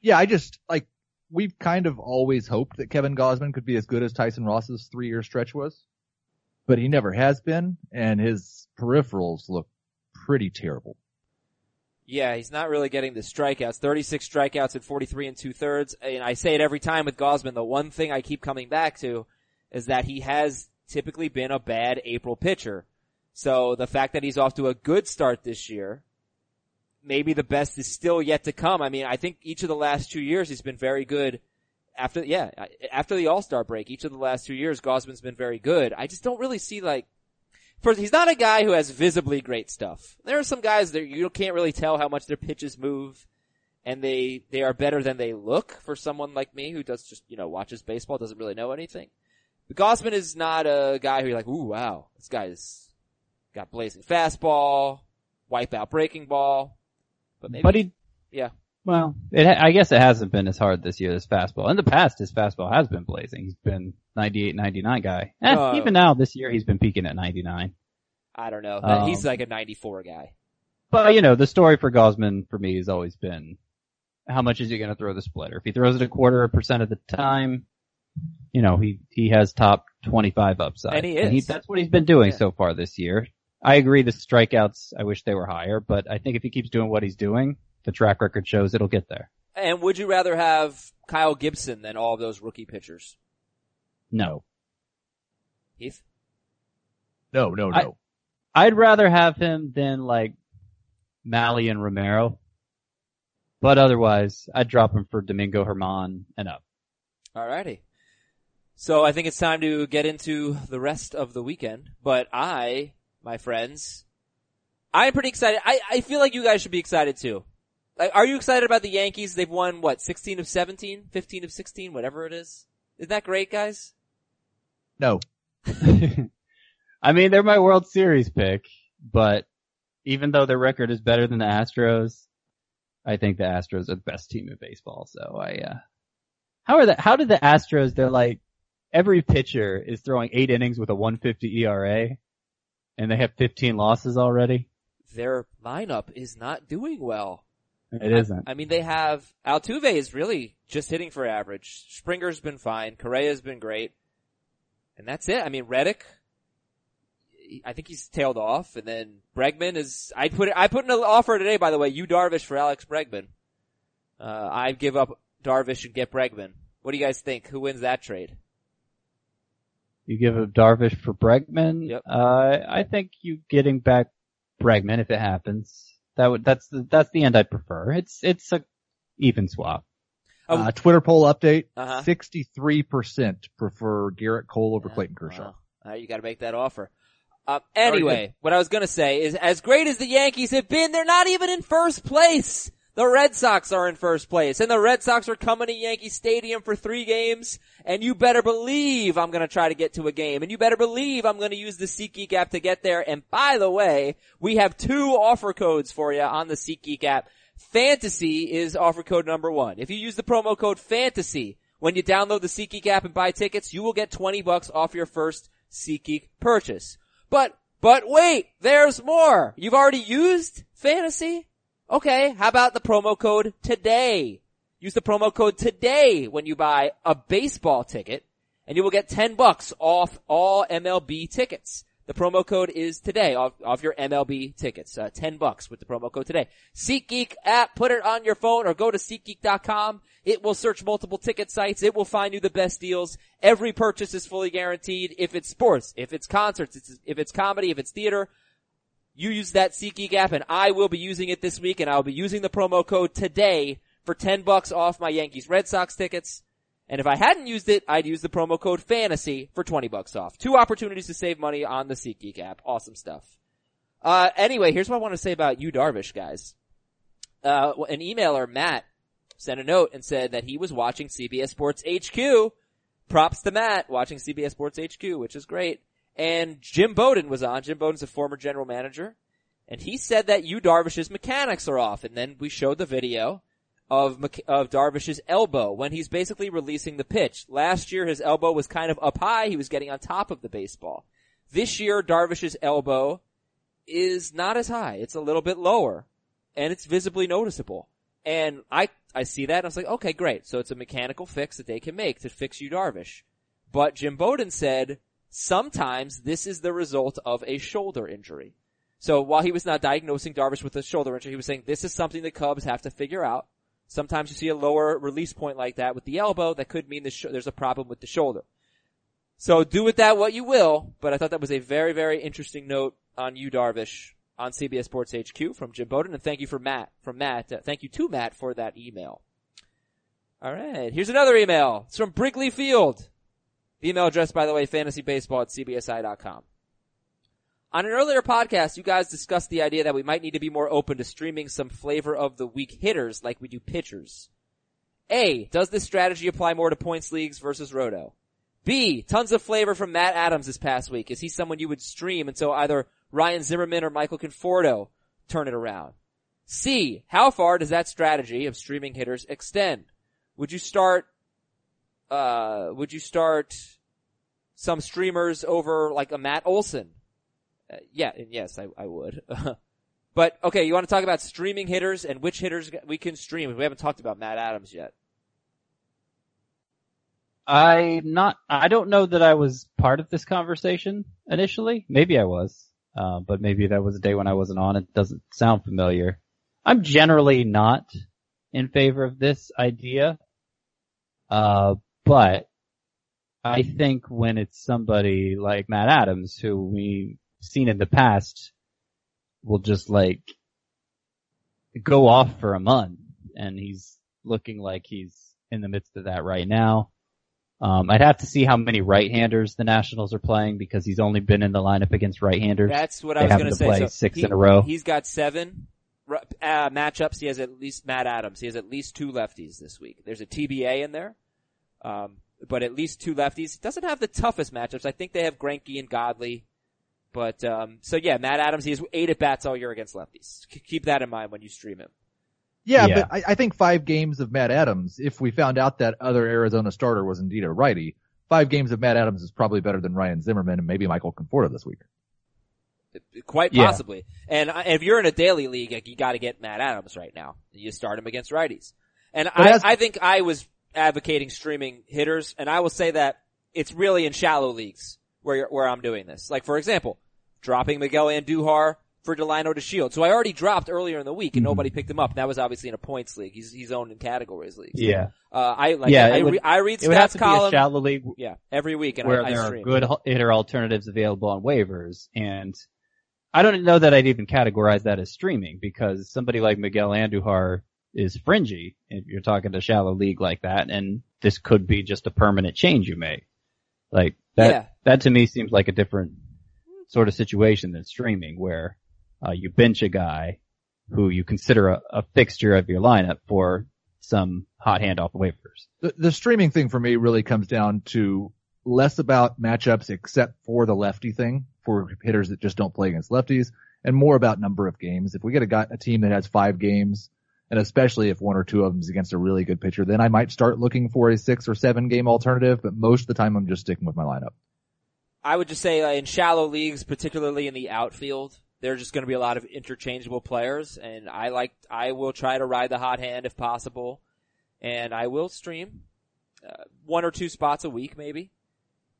Yeah, I just like we've kind of always hoped that Kevin Gausman could be as good as Tyson Ross's three year stretch was, but he never has been, and his peripherals look pretty terrible. Yeah, he's not really getting the strikeouts. 36 strikeouts at 43 and two thirds. And I say it every time with Gausman. The one thing I keep coming back to is that he has typically been a bad April pitcher. So the fact that he's off to a good start this year, maybe the best is still yet to come. I mean, I think each of the last two years he's been very good. After, yeah, after the All-Star break, each of the last two years, Gausman's been very good. I just don't really see like, first, he's not a guy who has visibly great stuff. There are some guys that you can't really tell how much their pitches move and they, they are better than they look for someone like me who does just, you know, watches baseball, doesn't really know anything. But Gausman is not a guy who you're like, ooh, wow, this guy's got blazing fastball, wipeout breaking ball. But maybe, But he, yeah. Well, it, I guess it hasn't been as hard this year as fastball. In the past, his fastball has been blazing. He's been 98, 99 guy. Eh, Uh, even now this year he's been peaking at 99. I don't know. Um, He's like a 94 guy. But you know, the story for Gausman for me has always been how much is he going to throw the splitter? If he throws it a quarter of a percent of the time, you know, he, he has top 25 upside. And he is. that's what he's been doing Yeah. so far this year. I agree the strikeouts, I wish they were higher, but I think if he keeps doing what he's doing, the track record shows it'll get there. And would you rather have Kyle Gibson than all of those rookie pitchers? No. Heath? No, no, no. I'd rather have him than like Mahle and Romero. But otherwise, I'd drop him for Domingo Germán and up. Alrighty. So I think it's time to get into the rest of the weekend. But I, my friends, I'm pretty excited. I, I feel like you guys should be excited too. Like, are you excited about the Yankees? They've won what, 16 of 17? 15 of 16? Whatever it is. Isn't that great, guys? No. I mean, they're my World Series pick, but even though their record is better than the Astros, I think the Astros are the best team in baseball. So I, uh, how are the, how did the Astros, they're like, every pitcher is throwing eight innings with a 150 ERA and they have 15 losses already? Their lineup is not doing well. It isn't. I mean, they have Altuve is really just hitting for average. Springer's been fine. Correa's been great, and that's it. I mean, Reddick. I think he's tailed off, and then Bregman is. I put. I put an offer today, by the way. Yu Darvish for Alex Bregman. Uh, I give up Darvish and get Bregman. What do you guys think? Who wins that trade? You give up Darvish for Bregman. Yep. Uh, I think you getting back Bregman if it happens. That would that's the that's the end I'd prefer. It's it's a even swap. Oh. Uh, Twitter poll update. Uh-huh. 63% prefer Gerrit Cole over Clayton Kershaw. Wow. Uh, you gotta make that offer. Um, anyway, what I was gonna say is as great as the Yankees have been, they're not even in first place. The Red Sox are in first place, and the Red Sox are coming to Yankee Stadium for three games, and you better believe I'm gonna try to get to a game, and you better believe I'm gonna use the SeatGeek app to get there, and by the way, we have two offer codes for you on the SeatGeek app. Fantasy is offer code number one. If you use the promo code FANTASY when you download the SeatGeek app and buy tickets, you will get 20 bucks off your first SeatGeek purchase. But, but wait, there's more. You've already used Fantasy? Okay, how about the promo code TODAY? Use the promo code TODAY when you buy a baseball ticket and you will get 10 bucks off all MLB tickets. The promo code is today off, off your MLB tickets. Uh, 10 bucks with the promo code today. SeatGeek app, put it on your phone or go to SeatGeek.com. It will search multiple ticket sites. It will find you the best deals. Every purchase is fully guaranteed. If it's sports, if it's concerts, if it's comedy, if it's theater, you use that SeatGeek app and I will be using it this week and I'll be using the promo code today for 10 bucks off my Yankees Red Sox tickets. And if I hadn't used it, I'd use the promo code FANTASY for 20 bucks off. Two opportunities to save money on the SeatGeek app. Awesome stuff. Uh, anyway, here's what I want to say about Yu Darvish guys. Uh, an emailer, Matt, sent a note and said that he was watching CBS Sports HQ. Props to Matt watching CBS Sports HQ, which is great. And Jim Bowden was on. Jim Bowden's a former general manager. And he said that Yu Darvish's mechanics are off. And then we showed the video of, Mc- of Darvish's elbow when he's basically releasing the pitch. Last year his elbow was kind of up high. He was getting on top of the baseball. This year Darvish's elbow is not as high. It's a little bit lower and it's visibly noticeable. And I, I see that and I was like, okay, great. So it's a mechanical fix that they can make to fix Yu Darvish. But Jim Bowden said, sometimes this is the result of a shoulder injury. So while he was not diagnosing Darvish with a shoulder injury, he was saying this is something the Cubs have to figure out. Sometimes you see a lower release point like that with the elbow. That could mean the sh- there's a problem with the shoulder. So do with that what you will, but I thought that was a very, very interesting note on Yu Darvish. on CBS Sports HQ from Jim Bowden, and thank you for Matt, from Matt, uh, thank you to Matt for that email. Alright, here's another email. It's from Brinkley Field. The email address, by the way, fantasybaseball at cbsi.com. On an earlier podcast, you guys discussed the idea that we might need to be more open to streaming some flavor of the week hitters like we do pitchers. A, does this strategy apply more to points leagues versus roto? B, tons of flavor from Matt Adams this past week. Is he someone you would stream until either Ryan Zimmerman or Michael Conforto turn it around? C, how far does that strategy of streaming hitters extend? Would you start, uh, would you start some streamers over like a Matt Olson? Uh, yeah, and yes, I, I would. but okay, you want to talk about streaming hitters and which hitters we can stream? We haven't talked about Matt Adams yet. I not, I don't know that I was part of this conversation initially. Maybe I was, uh, but maybe that was a day when I wasn't on. It doesn't sound familiar. I'm generally not in favor of this idea. Uh, but I think when it's somebody like Matt Adams, who we've seen in the past, will just like go off for a month and he's looking like he's in the midst of that right now. Um, I'd have to see how many right-handers the Nationals are playing because he's only been in the lineup against right-handers. That's what They I was going to say. So six he- in a row. He's got seven uh, matchups. He has at least Matt Adams. He has at least two lefties this week. There's a TBA in there, um, but at least two lefties. Doesn't have the toughest matchups. I think they have Greinke and Godley. But um, so yeah, Matt Adams. He has eight at bats all year against lefties. K- keep that in mind when you stream him. Yeah, Yeah. but I, I think five games of Matt Adams, if we found out that other Arizona starter was indeed a righty, five games of Matt Adams is probably better than Ryan Zimmerman and maybe Michael Conforto this week. Quite Yeah. possibly. And uh, if you're in a daily league, like, you got to get Matt Adams right now. You start him against righties. And I, as- I think I was advocating streaming hitters, and I will say that it's really in shallow leagues where where I'm doing this. Like for example, dropping Miguel Andujar for Delino DeShields. So I already dropped earlier in the week, and Mhm. nobody picked him up. And that was obviously in a points league. He's he's owned in categories leagues. Yeah. Uh, I like. Yeah, I, would- re- I read It would stats a column. shallow league yeah, every week, and where I, I there stream. are good hitter alternatives available on waivers. And I don't know that I'd even categorize that as streaming because somebody like Miguel Andujar is fringy if you're talking to shallow league like that. And this could be just a permanent change you make. Like that, Yeah. that to me seems like a different sort of situation than streaming where uh, you bench a guy who you consider a, a fixture of your lineup for some hot hand off waivers. The, the streaming thing for me really comes down to less about matchups except for the lefty thing for hitters that just don't play against lefties and more about number of games. If we get a guy, a team that has five games and especially if one or two of them is against a really good pitcher, then I might start looking for a six or seven game alternative, but most of the time I'm just sticking with my lineup. I would just say uh, in shallow leagues, particularly in the outfield, there's just going to be a lot of interchangeable players, and I like I will try to ride the hot hand if possible, and I will stream uh, one or two spots a week maybe,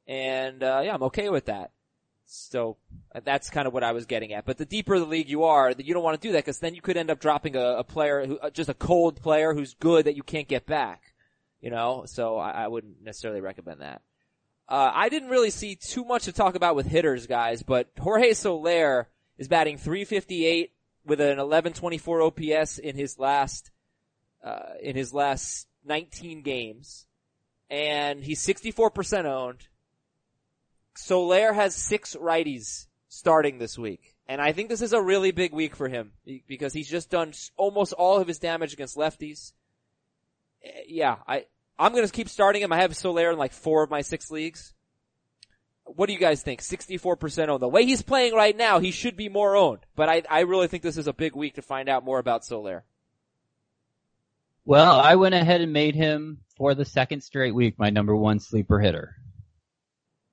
and uh, yeah, I'm okay with that. So uh, that's kind of what I was getting at. But the deeper the league you are, you don't want to do that because then you could end up dropping a, a player who uh, just a cold player who's good that you can't get back. You know, so I, I wouldn't necessarily recommend that. Uh, I didn't really see too much to talk about with hitters, guys, but Jorge Soler is batting 358 with an 1124 OPS in his last, uh, in his last 19 games. And he's 64% owned. Soler has six righties starting this week. And I think this is a really big week for him because he's just done almost all of his damage against lefties. Eh, Yeah, I, I'm gonna keep starting him. I have Soler in like four of my six leagues. What do you guys think? 64% owned. The way he's playing right now, he should be more owned. But I, I really think this is a big week to find out more about Soler. Well, I went ahead and made him for the second straight week my number one sleeper hitter.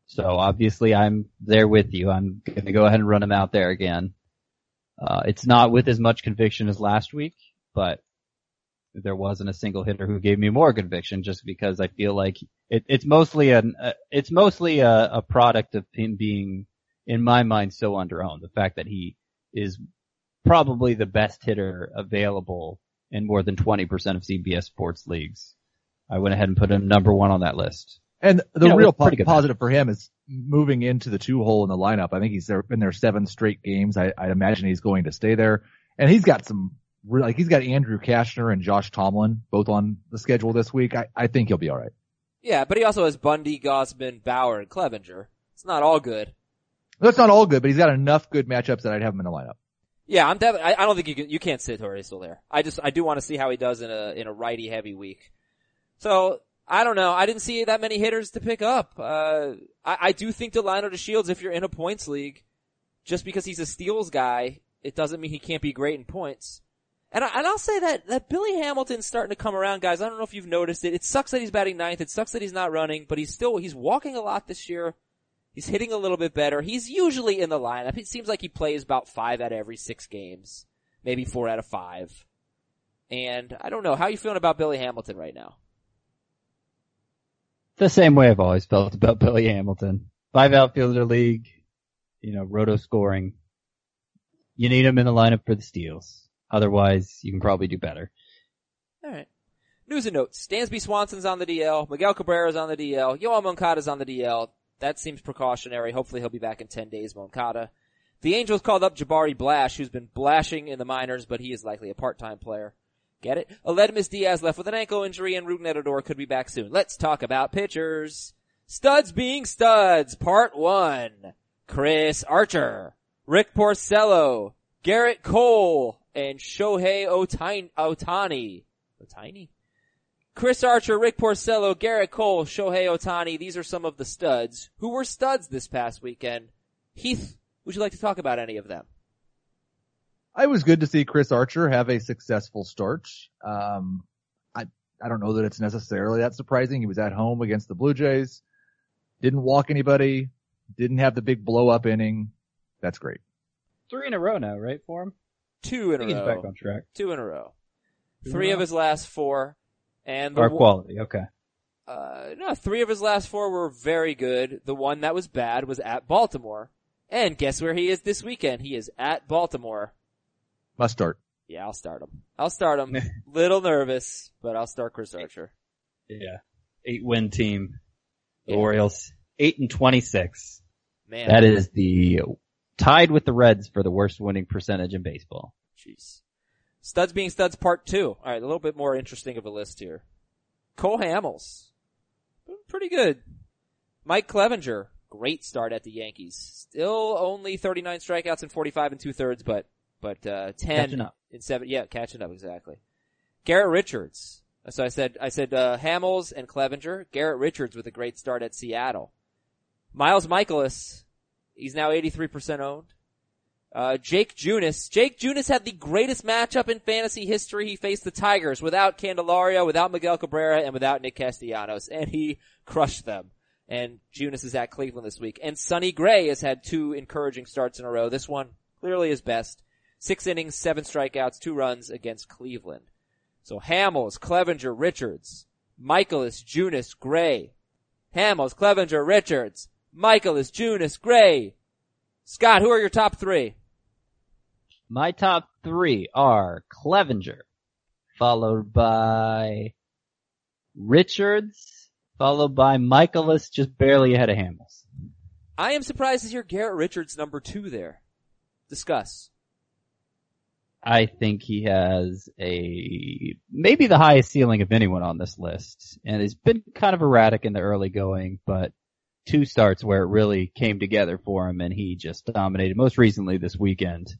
So obviously I'm there with you. I'm gonna go ahead and run him out there again. Uh, it's not with as much conviction as last week, but there wasn't a single hitter who gave me more conviction just because I feel like it, it's mostly an, uh, it's mostly a, a product of him being, in my mind, so underowned. The fact that he is probably the best hitter available in more than 20% of CBS sports leagues. I went ahead and put him number one on that list. And the You know, real po- positive for him is moving into the two hole in the lineup. I think he's there, been there seven straight games. I, I imagine he's going to stay there. And he's got some, like he's got Andrew Cashner and Josh Tomlin both on the schedule this week. I, I think he'll be alright. Yeah, but he also has Bundy, Gausman, Bauer, and Clevinger. It's not all good. That's not all good, but he's got enough good matchups that I'd have him in the lineup. Yeah, I'm definitely. I, I don't think you can. You can't sit Torrey still there. I just. I do want to see how he does in a in a righty heavy week. So I don't know. I didn't see that many hitters to pick up. Uh, I, I do think Delino DeShields, if you're in a points league, just because he's a steals guy, it doesn't mean he can't be great in points. And, I, and I'll say that, that Billy Hamilton's starting to come around, guys. I don't know if you've noticed it. It sucks that he's batting ninth. It sucks that he's not running, but he's still, he's walking a lot this year. He's hitting a little bit better. He's usually in the lineup. It seems like he plays about five out of every six games. Maybe four out of five. And I don't know. How you feeling about Billy Hamilton right now? The same way I've always felt about Billy Hamilton. Five outfielder league, you know, roto scoring. You need him in the lineup for the steals. Otherwise, you can probably do better. Alright. News and notes. Dansby Swanson's on the DL. Miguel Cabrera's on the DL. Yoel Moncada's on the DL. That seems precautionary. Hopefully he'll be back in 10 days, Moncada. The Angels called up Jabari Blash, who's been blashing in the minors, but he is likely a part-time player. Get it? Aledmys Diaz left with an ankle injury and Ruben Edador could be back soon. Let's talk about pitchers. Studs being studs, part one. Chris Archer, Rick Porcello, Gerrit Cole, and Shohei Ohtani. Ohtani. Ohtani? Chris Archer, Rick Porcello, Gerrit Cole, Shohei Ohtani. These are some of the studs who were studs this past weekend. Heath, would you like to talk about any of them? I was good to see Chris Archer have a successful start. Um, I, I don't know that it's necessarily that surprising. He was at home against the Blue Jays, didn't walk anybody, didn't have the big blow up inning. That's great. Three in a row now, right, for him? Two in a think he's back row. on track. Two in a row. Two Three a of row. his last four. And the Our one- quality, okay. uh, no, three of his last four were very good. The one that was bad was at Baltimore. And guess where he is this weekend? He is at Baltimore. Must start. Yeah, I'll start him. I'll start him. Little nervous, but I'll start Chris Archer. Yeah. Eight win team. The Yeah. Orioles. Eight and twenty-six. Man. That is the, tied with the Reds for the worst winning percentage in baseball. Jeez. Studs being studs part two. Alright, a little bit more interesting of a list here. Cole Hamels. Pretty good. Mike Clevinger. Great start at the Yankees. Still only 39 strikeouts and 45 and two thirds, but, but, uh, 10 Catching up. in seven, yeah, catching up exactly. Garrett Richards. So I said, I said, uh, Hamels and Clevinger. Garrett Richards with a great start at Seattle. Miles Mikolas. He's now 83% owned. Uh, Jake Junis. Jake Junis had the greatest matchup in fantasy history. He faced the Tigers without Candelario, without Miguel Cabrera, and without Nick Castellanos, and he crushed them. And Junis is at Cleveland this week. And Sonny Gray has had two encouraging starts in a row. This one clearly his best. Six innings, seven strikeouts, two runs against Cleveland. So Hamels, Clevinger, Richards, Mikolas, Junis, Gray. Hamels, Clevinger, Richards, Mikolas, Junis, Gray. Scott, who are your top three? My top three are Clevinger, followed by Richards, followed by Mikolas, just barely ahead of Hamels. I am surprised to hear Garrett Richards number two there. Discuss. I think he has a, maybe the highest ceiling of anyone on this list, and he's been kind of erratic in the early going, but two starts where it really came together for him and he just dominated, most recently this weekend.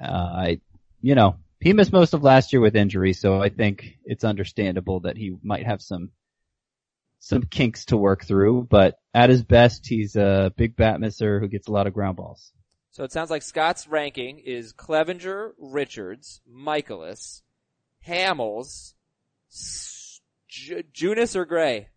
Uh, I, you know, he missed most of last year with injury, so I think it's understandable that he might have some, some kinks to work through, but at his best, he's a big bat misser who gets a lot of ground balls. So it sounds like Scott's ranking is Clevinger, Richards, Mikolas, Hamels, S- J- Junis or Gray?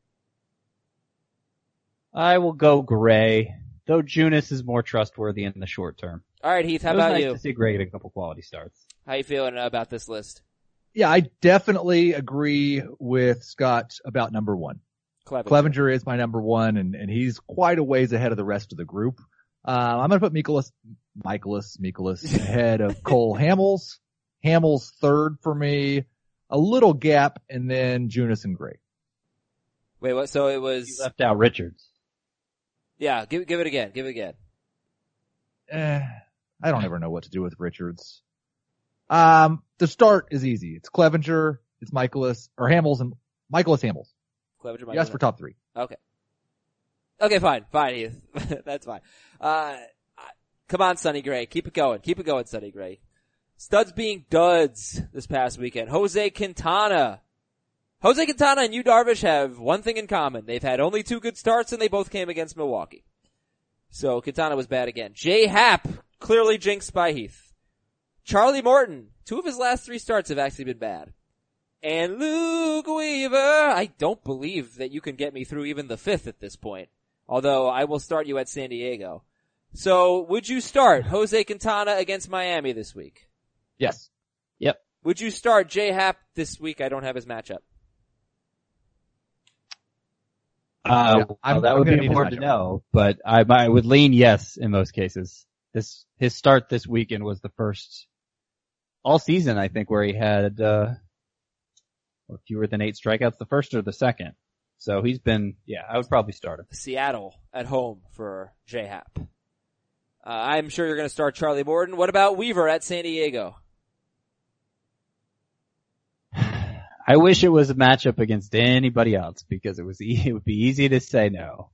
I will go Gray, though Junis is more trustworthy in the short term. Alright Heath, how it was about nice you? to see Gray get a couple quality starts. How you feeling about this list? Yeah, I definitely agree with Scott about number one. Clevinger. Clevinger is my number one and, and he's quite a ways ahead of the rest of the group. Uh, I'm gonna put Mikolas, Mikolas, Mikolas ahead of Cole Hamels. Hamels third for me, a little gap, and then Junis and Gray. Wait, what? So it You was, left out Richards. yeah, give, give it again, give it again. Eh, I don't ever know what to do with Richards. Um, the start is easy. It's Clevinger, it's Mikolas, or Hamels and Mikolas Hamels. Clevinger might Yes for top three. Okay. Okay, fine, fine, Heath. That's fine. Uh, come on, Sonny Gray. Keep it going. Keep it going, Sonny Gray. Studs being duds this past weekend. Jose Quintana. Jose Quintana and Yu Darvish have one thing in common. They've had only two good starts and they both came against Milwaukee. So Quintana was bad again. Jay Happ, clearly jinxed by Heath. Charlie Morton, two of his last three starts have actually been bad. And Luke Weaver, I don't believe that you can get me through even the fifth at this point. Although I will start you at San Diego. So would you start Jose Quintana against Miami this week? Yes. Yep. Would you start J Happ this week? I don't have his matchup. Uh, Yeah, well, I'm- that I'm would be need important to know, but I, I would lean yes in most cases. This, his start this weekend was the first all season, I think, where he had, uh, fewer than eight strikeouts, the first or the second. So he's been, yeah, I would probably start him. Seattle at home for J Happ. Uh, I'm sure you're going to start Charlie Morton. What about Weaver at San Diego? I wish it was a matchup against anybody else because it was, e- it would be easy to say no.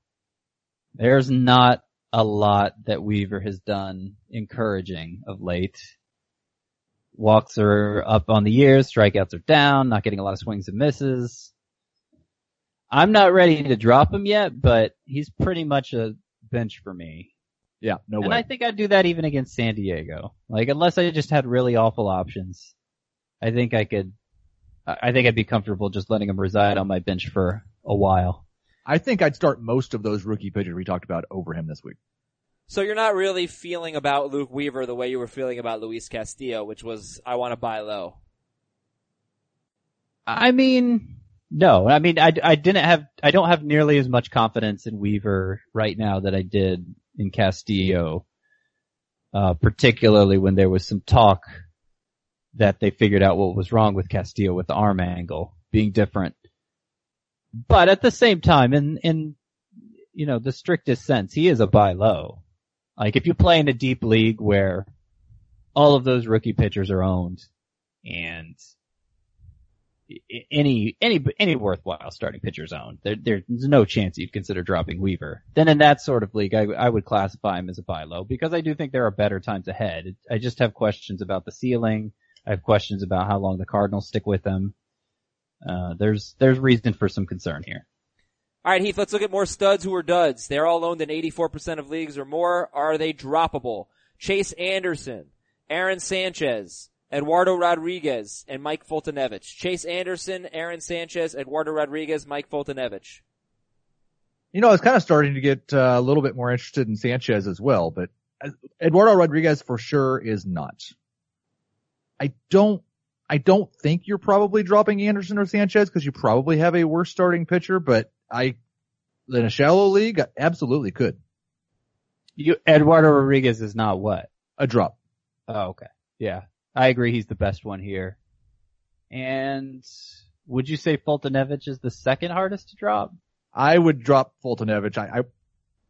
There's not a lot that Weaver has done encouraging of late. Walks are up on the years, strikeouts are down, not getting a lot of swings and misses. I'm not ready to drop him yet, but he's pretty much a bench for me. Yeah. No and way. And I think I'd do that even against San Diego. Like unless I just had really awful options, I think I could. I I think I'd be comfortable just letting him reside on my bench for a while. I think I'd start most of those rookie pitchers we talked about over him this week. So you're not really feeling about Luke Weaver the way you were feeling about Luis Castillo, which was I want to buy low. I mean, no, I mean, I, I didn't have, I don't have nearly as much confidence in Weaver right now that I did in Castillo, uh, particularly when there was some talk that they figured out what was wrong with Castillo with the arm angle being different. But at the same time, in, in, you know, the strictest sense, he is a buy low. Like if you play in a deep league where all of those rookie pitchers are owned and any any any worthwhile starting pitcher's owned. There, there's no chance you'd consider dropping Weaver. Then in that sort of league, I, I would classify him as a buy low because I do think there are better times ahead. I just have questions about the ceiling. I have questions about how long the Cardinals stick with them. Uh, there's there's reason for some concern here. All right, Heath, let's look at more studs who are duds. They're all owned in 84% of leagues or more. Are they droppable? Chase Anderson, Aaron Sanchez, Eduardo Rodriguez, and Mike Foltynewicz. Chase Anderson, Aaron Sanchez, Eduardo Rodriguez, Mike Foltynewicz. You know, I was kind of starting to get uh, a little bit more interested in Sanchez as well, but uh, Eduardo Rodriguez for sure is not. I don't, I don't think you're probably dropping Anderson or Sanchez because you probably have a worse starting pitcher, but I, in a shallow league, I absolutely could. You Eduardo Rodriguez is not what? A drop. Oh, okay. Yeah. I agree he's the best one here. And would you say Foltynewicz is the second hardest to drop? I would drop Foltynewicz, I, I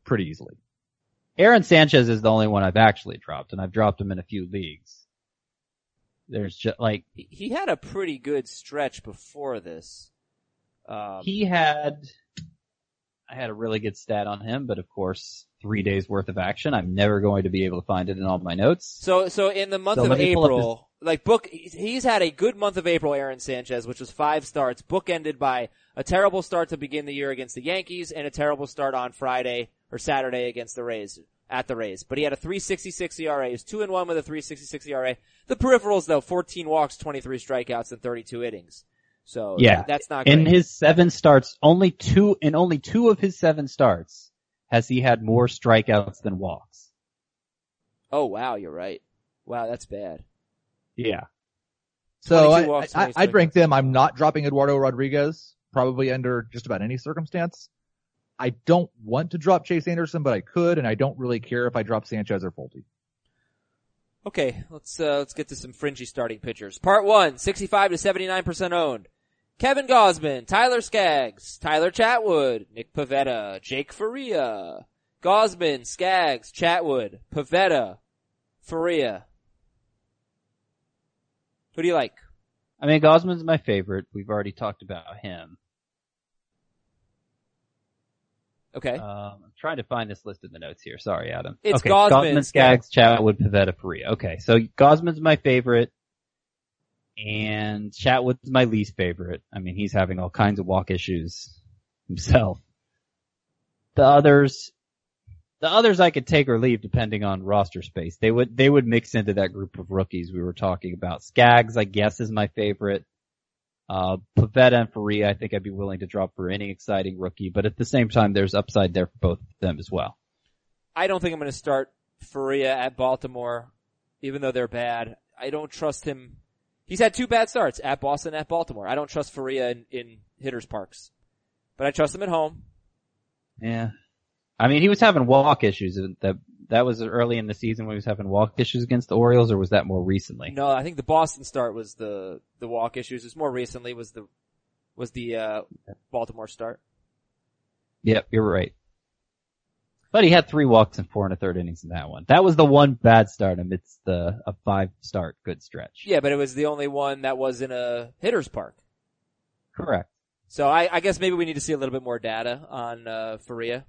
pretty easily. Aaron Sanchez is the only one I've actually dropped, and I've dropped him in a few leagues. There's just like He- He had a pretty good stretch before this. Um, he had. I had a really good stat on him, but of course, three days worth of action. I'm never going to be able to find it in all my notes. So, so in the month So of April, like book, he's he's had a good month of April, Aaron Sanchez, which was five starts, bookended by a terrible start to begin the year against the Yankees and a terrible start on Friday or Saturday against the Rays, at the Rays. But he had a 366 ERA. He's two and one with a 366 ERA. The peripherals though, 14 walks, 23 strikeouts, and 32 innings. So Yeah. that's not great. In his seven starts, only two, in only two of his seven starts, has he had more strikeouts than walks. oh wow, you're right. Wow, that's bad. Yeah. So I, I, I'd rank them. I'm not dropping Eduardo Rodriguez, probably under just about any circumstance. I don't want to drop Chase Anderson, but I could, and I don't really care if I drop Sanchez or Folty. Okay, let's uh, let's get to some fringy starting pitchers. Part one, 65 to 79% owned. Kevin Gausman, Tyler Skaggs, Tyler Chatwood, Nick Pivetta, Jake Faria, Gausman, Skaggs, Chatwood, Pivetta, Faria. Who do you like? I mean, Gausman's my favorite. We've already talked about him. Okay. Um, I'm trying to find this list in the notes here. Sorry, Adam. It's okay, Gausman, Gausman, Skaggs, Chatwood, Pivetta, Faria. Okay, so Gausman's my favorite, and Chatwood's my least favorite. I mean, he's having all kinds of walk issues himself. The others, the others I could take or leave depending on roster space. They would, they would mix into that group of rookies we were talking about. Skaggs, I guess, is my favorite. Uh, Pivetta and Faria, I think I'd be willing to drop for any exciting rookie, but at the same time, there's upside there for both of them as well. I don't think I'm going to start Faria at Baltimore, even though they're bad. I don't trust him. He's had two bad starts at Boston, and at Baltimore. I don't trust Faria in, in hitters parks, but I trust him at home. Yeah. I mean, he was having walk issues. That that was early in the season when he was having walk issues against the Orioles, or was that more recently? No, I think the Boston start was the the walk issues. It's more recently was the was the uh, Baltimore start. Yep, you're right. But he had three walks and four and a third innings in that one. That was the one bad start amidst the a five start good stretch. Yeah, but it was the only one that was in a hitter's park. Correct. So I, I guess maybe we need to see a little bit more data on uh, Faria.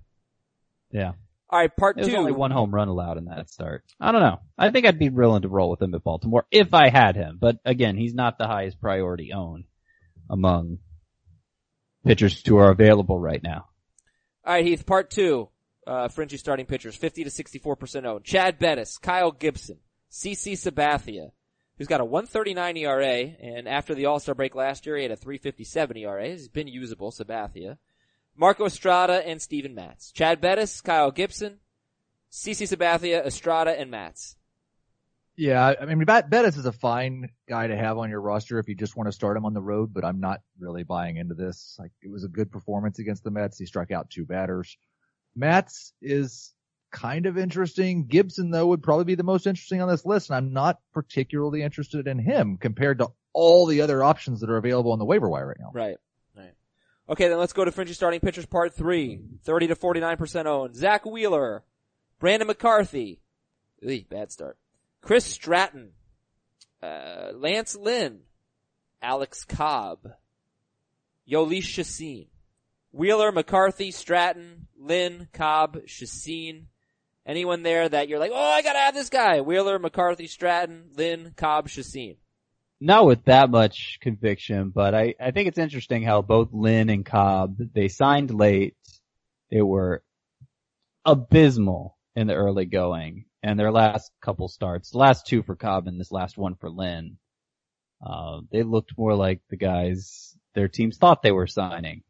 Yeah. All right, part There's two. only one home run allowed in that start. I don't know. I think I'd be willing to roll with him at Baltimore if I had him. But again, he's not the highest priority owned among pitchers who are available right now. All right, Heath. Part two. Uh, Fringy starting pitchers, 50 to 64% owned. Chad Bettis, Kyle Gibson, CC Sabathia, who's got a 139 ERA, and after the All-Star break last year, he had a 357 ERA. He's been usable, Sabathia. Marco Estrada and Steven Matz. Chad Bettis, Kyle Gibson, CC Sabathia, Estrada, and Matz. Yeah, I mean, Bettis is a fine guy to have on your roster if you just want to start him on the road, but I'm not really buying into this. Like, it was a good performance against the Mets. He struck out two batters. Matz is kind of interesting. Gibson, though, would probably be the most interesting on this list, and I'm not particularly interested in him compared to all the other options that are available on the waiver wire right now. Right. Right. Okay, then let's go to Fringy starting pitchers part three. 30 to 49% owned. Zack Wheeler, Brandon McCarthy. Bad start. Chris Stratton, uh, Lance Lynn, Alex Cobb, Jhoulys Chacín. Wheeler, McCarthy, Stratton, Lynn, Cobb, Chacín. Anyone there that you're like, oh, I gotta have this guy. Wheeler, McCarthy, Stratton, Lynn, Cobb, Chacín. Not with that much conviction, but I, I think it's interesting how both Lynn and Cobb, they signed late. They were abysmal in the early going and their last couple starts, last two for Cobb and this last one for Lynn, uh, they looked more like the guys their teams thought they were signing.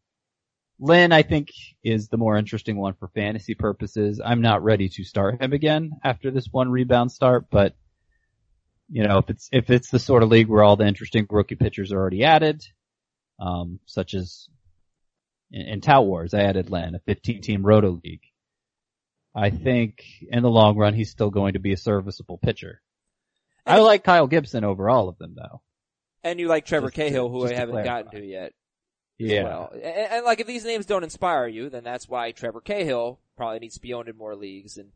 Lynn, I think, is the more interesting one for fantasy purposes. I'm not ready to start him again after this one rebound start, but you know, if it's, if it's the sort of league where all the interesting rookie pitchers are already added, um, such as in, in Tout Wars, I added Lynn, a 15 team roto league. I think in the long run, he's still going to be a serviceable pitcher. I like Kyle Gibson over all of them though. And you like Trevor Just to- Cahill, who I haven't clarify. gotten to yet. As Yeah. well. And, and like if these names don't inspire you, then that's why Trevor Cahill probably needs to be owned in more leagues and,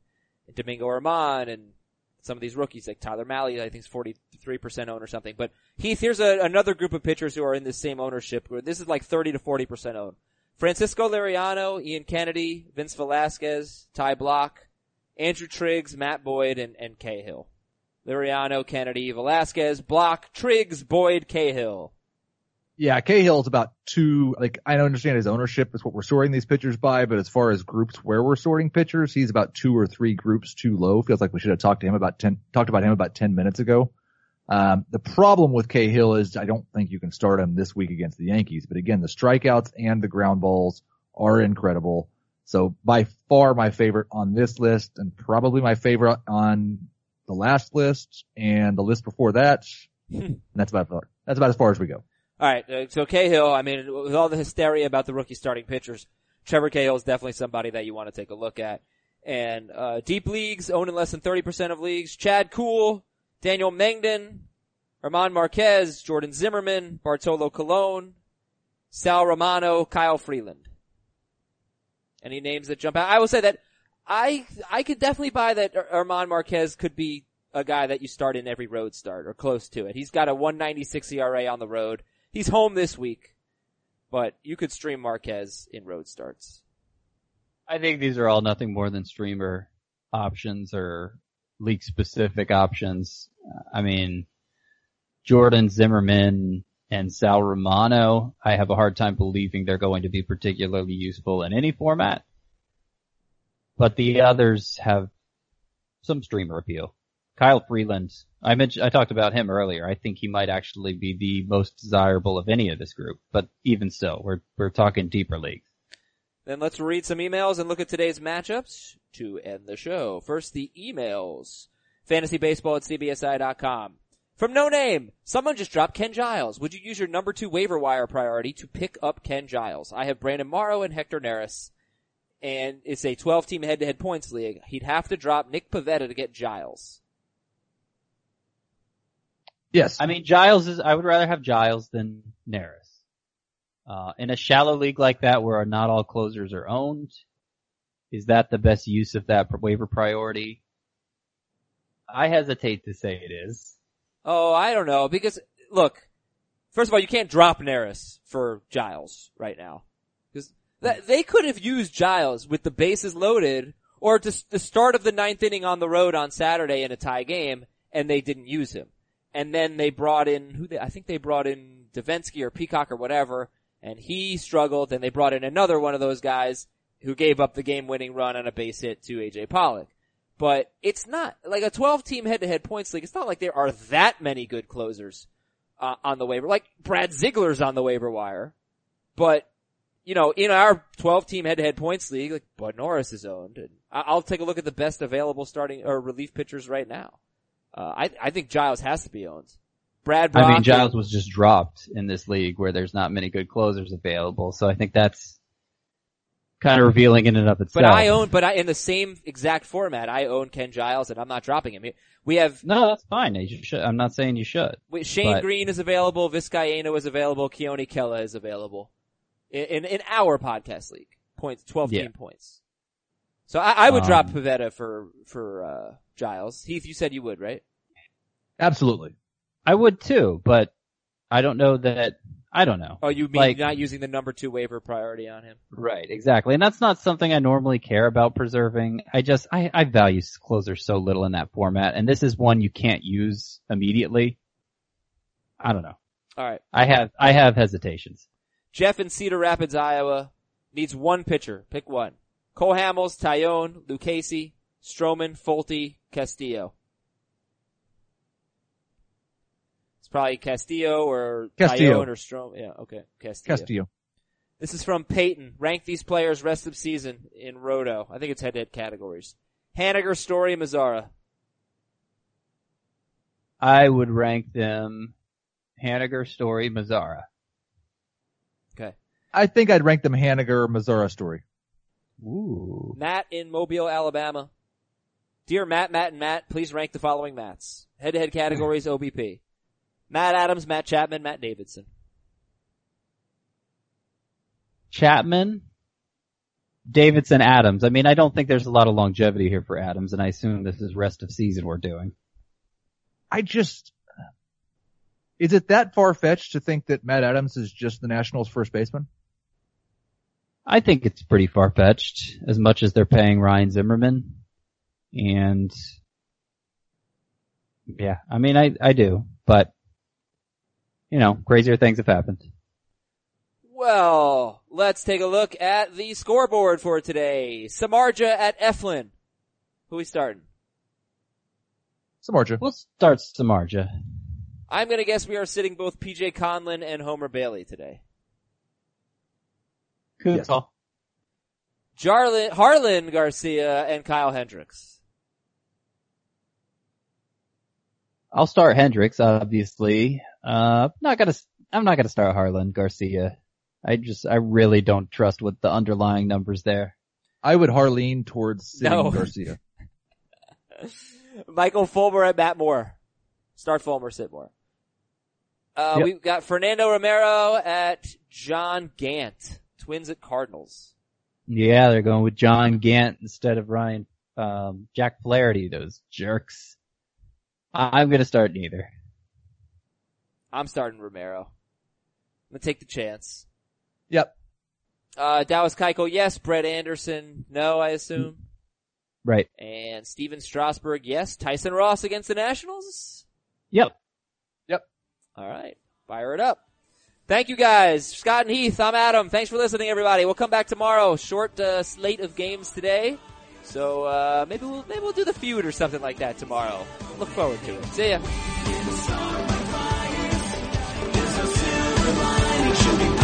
and Domingo Germán and some of these rookies like Tyler Mahle, I think is 43% owned or something. But Heath, here's a, another group of pitchers who are in the same ownership where this is like 30 to 40% owned. Francisco Liriano, Ian Kennedy, Vince Velasquez, Ty Blach, Andrew Triggs, Matt Boyd, and, and Cahill. Liriano, Kennedy, Velasquez, Blach, Triggs, Boyd, Cahill. Yeah, Cahill's about two, like, I don't understand his ownership is what we're sorting these pitchers by, but as far as groups where we're sorting pitchers, he's about two or three groups too low. Feels like we should have talked to him about 10, talked about him about 10 minutes ago. Um, the problem with Cahill is I don't think you can start him this week against the Yankees, but again, the strikeouts and the ground balls are incredible. So by far my favorite on this list and probably my favorite on the last list and the list before that. and that's about, that's about as far as we go. All right, uh, so Cahill, I mean, with all the hysteria about the rookie starting pitchers, Trevor Cahill is definitely somebody that you want to take a look at. And uh, deep leagues, owned in less than 30% of leagues, Chad Kuhl, Daniel Mengden, German Marquez, Jordan Zimmermann, Bartolo Colon, Sal Romano, Kyle Freeland. Any names that jump out? I will say that I I could definitely buy that German Marquez could be a guy that you start in every road start or close to it. He's got a 196 ERA on the road. He's home this week, but you could stream Marquez in road starts. I think these are all nothing more than streamer options or league specific options. Uh, I mean, Jordan Zimmermann and Sal Romano, I have a hard time believing they're going to be particularly useful in any format. But the others have some streamer appeal. Kyle Freeland, I mentioned, I talked about him earlier. I think he might actually be the most desirable of any of this group, but even so, we're, we're talking deeper leagues. Then let's read some emails and look at today's matchups to end the show. First, the emails. Fantasybaseball at CBSI.com. From No Name, someone just dropped Ken Giles. Would you use your number two waiver wire priority to pick up Ken Giles? I have Brandon Morrow and Hector Neris, and it's a 12 team head to head points league. He'd have to drop Nick Pivetta to get Giles. Yes. I mean, Giles is, I would rather have Giles than Neris. Uh, in a shallow league like that where not all closers are owned, is that the best use of that waiver priority? I hesitate to say it is. Oh, I don't know because look, first of all, you can't drop Neris for Giles right now because they could have used Giles with the bases loaded or just the start of the ninth inning on the road on Saturday in a tie game, and they didn't use him. And then they brought in who they, I think they brought in Devenski or Peacock or whatever, and he struggled. And they brought in another one of those guys who gave up the game-winning run on a base hit to AJ Pollock. But it's not like a 12 team head to head points league. It's not like there are that many good closers uh, on the waiver. Like Brad Ziegler's on the waiver wire, but you know, in our 12 team head to head points league, like Bud Norris is owned and I'll take a look at the best available starting or relief pitchers right now. Uh, I, I think Giles has to be owned. Brad Brach I mean, Giles was just dropped in this league where there's not many good closers available. So I think that's kind of revealing in and of itself. But I own, but I, in the same exact format, I own Ken Giles and I'm not dropping him. We have. No, that's fine. Should, I'm not saying you should. We, Shane but... Greene is available, Vizcaino is available, Keone Kela is available. In, in, in, our podcast league. Points, 12 yeah. team points. So I, I would um, drop Pivetta for, for, uh, Giles. Heath, you said you would, right? Absolutely. I would too, but I don't know that I don't know. Oh, you mean like, not using the number two waiver priority on him? Right, exactly. And that's not something I normally care about preserving. I just, I, I value closers so little in that format, and this is one you can't use immediately. I don't know. Alright. I have, I have hesitations. Jeff in Cedar Rapids, Iowa needs one pitcher. Pick one. Cole Hamels, Taillon, Lucchesi, Stroman, Folty, Castillo. It's probably Castillo or Castillo. Taillon or Strom. Yeah, okay. Castillo. Castillo. This is from Peyton. Rank these players rest of season in Roto. I think it's head-to-head categories. Haniger, Story, Mazara. I would rank them Haniger, Story, Mazara. Okay. I think I'd rank them Haniger, Mazara, Story. Ooh. Matt in Mobile, Alabama. Dear Matt, Matt, and Matt, please rank the following Mats. Head-to-head categories, OBP. Matt Adams, Matt Chapman, Matt Davidson. Chapman, Davidson, Adams. I mean, I don't think there's a lot of longevity here for Adams, and I assume this is rest of season we're doing. I just, is it that far fetched to think that Matt Adams is just the Nationals first baseman? I think it's pretty far fetched, as much as they're paying Ryan Zimmerman. And yeah, I mean, I, I do, but you know, crazier things have happened. Well, let's take a look at the scoreboard for today. Samardzija at Eflin. Who we starting? Samardzija. We'll start Samardzija. I'm gonna guess we are sitting both PJ Conlon and Homer Bailey today. Good Yes. call. Jarlin, Harlan Garcia and Kyle Hendricks. I'll start Hendricks, obviously. Uh, not gonna, I'm not gonna start Harlan Garcia. I just, I really don't trust what the underlying numbers there. I would Harleen towards sitting No. Garcia. Michael Fulmer at Matt Moore. Start Fulmer, sit Moore. Uh, Yep. we've got Fernando Romero at John Gant. Twins at Cardinals. Yeah, they're going with John Gant instead of Ryan, um, Jack Flaherty, those jerks. I'm gonna start neither. I'm starting Romero. I'm gonna take the chance. Yep. Uh, Dallas Keuchel, yes. Brett Anderson, no, I assume. Right. And Stephen Strasburg, yes. Tyson Ross against the Nationals? Yep. Yep. Alright. Fire it up. Thank you guys. Scott and Heath, I'm Adam. Thanks for listening everybody. We'll come back tomorrow. Short, uh, slate of games today. So, uh, maybe we'll, maybe we'll do the feud or something like that tomorrow. Look forward to it. See ya. to me.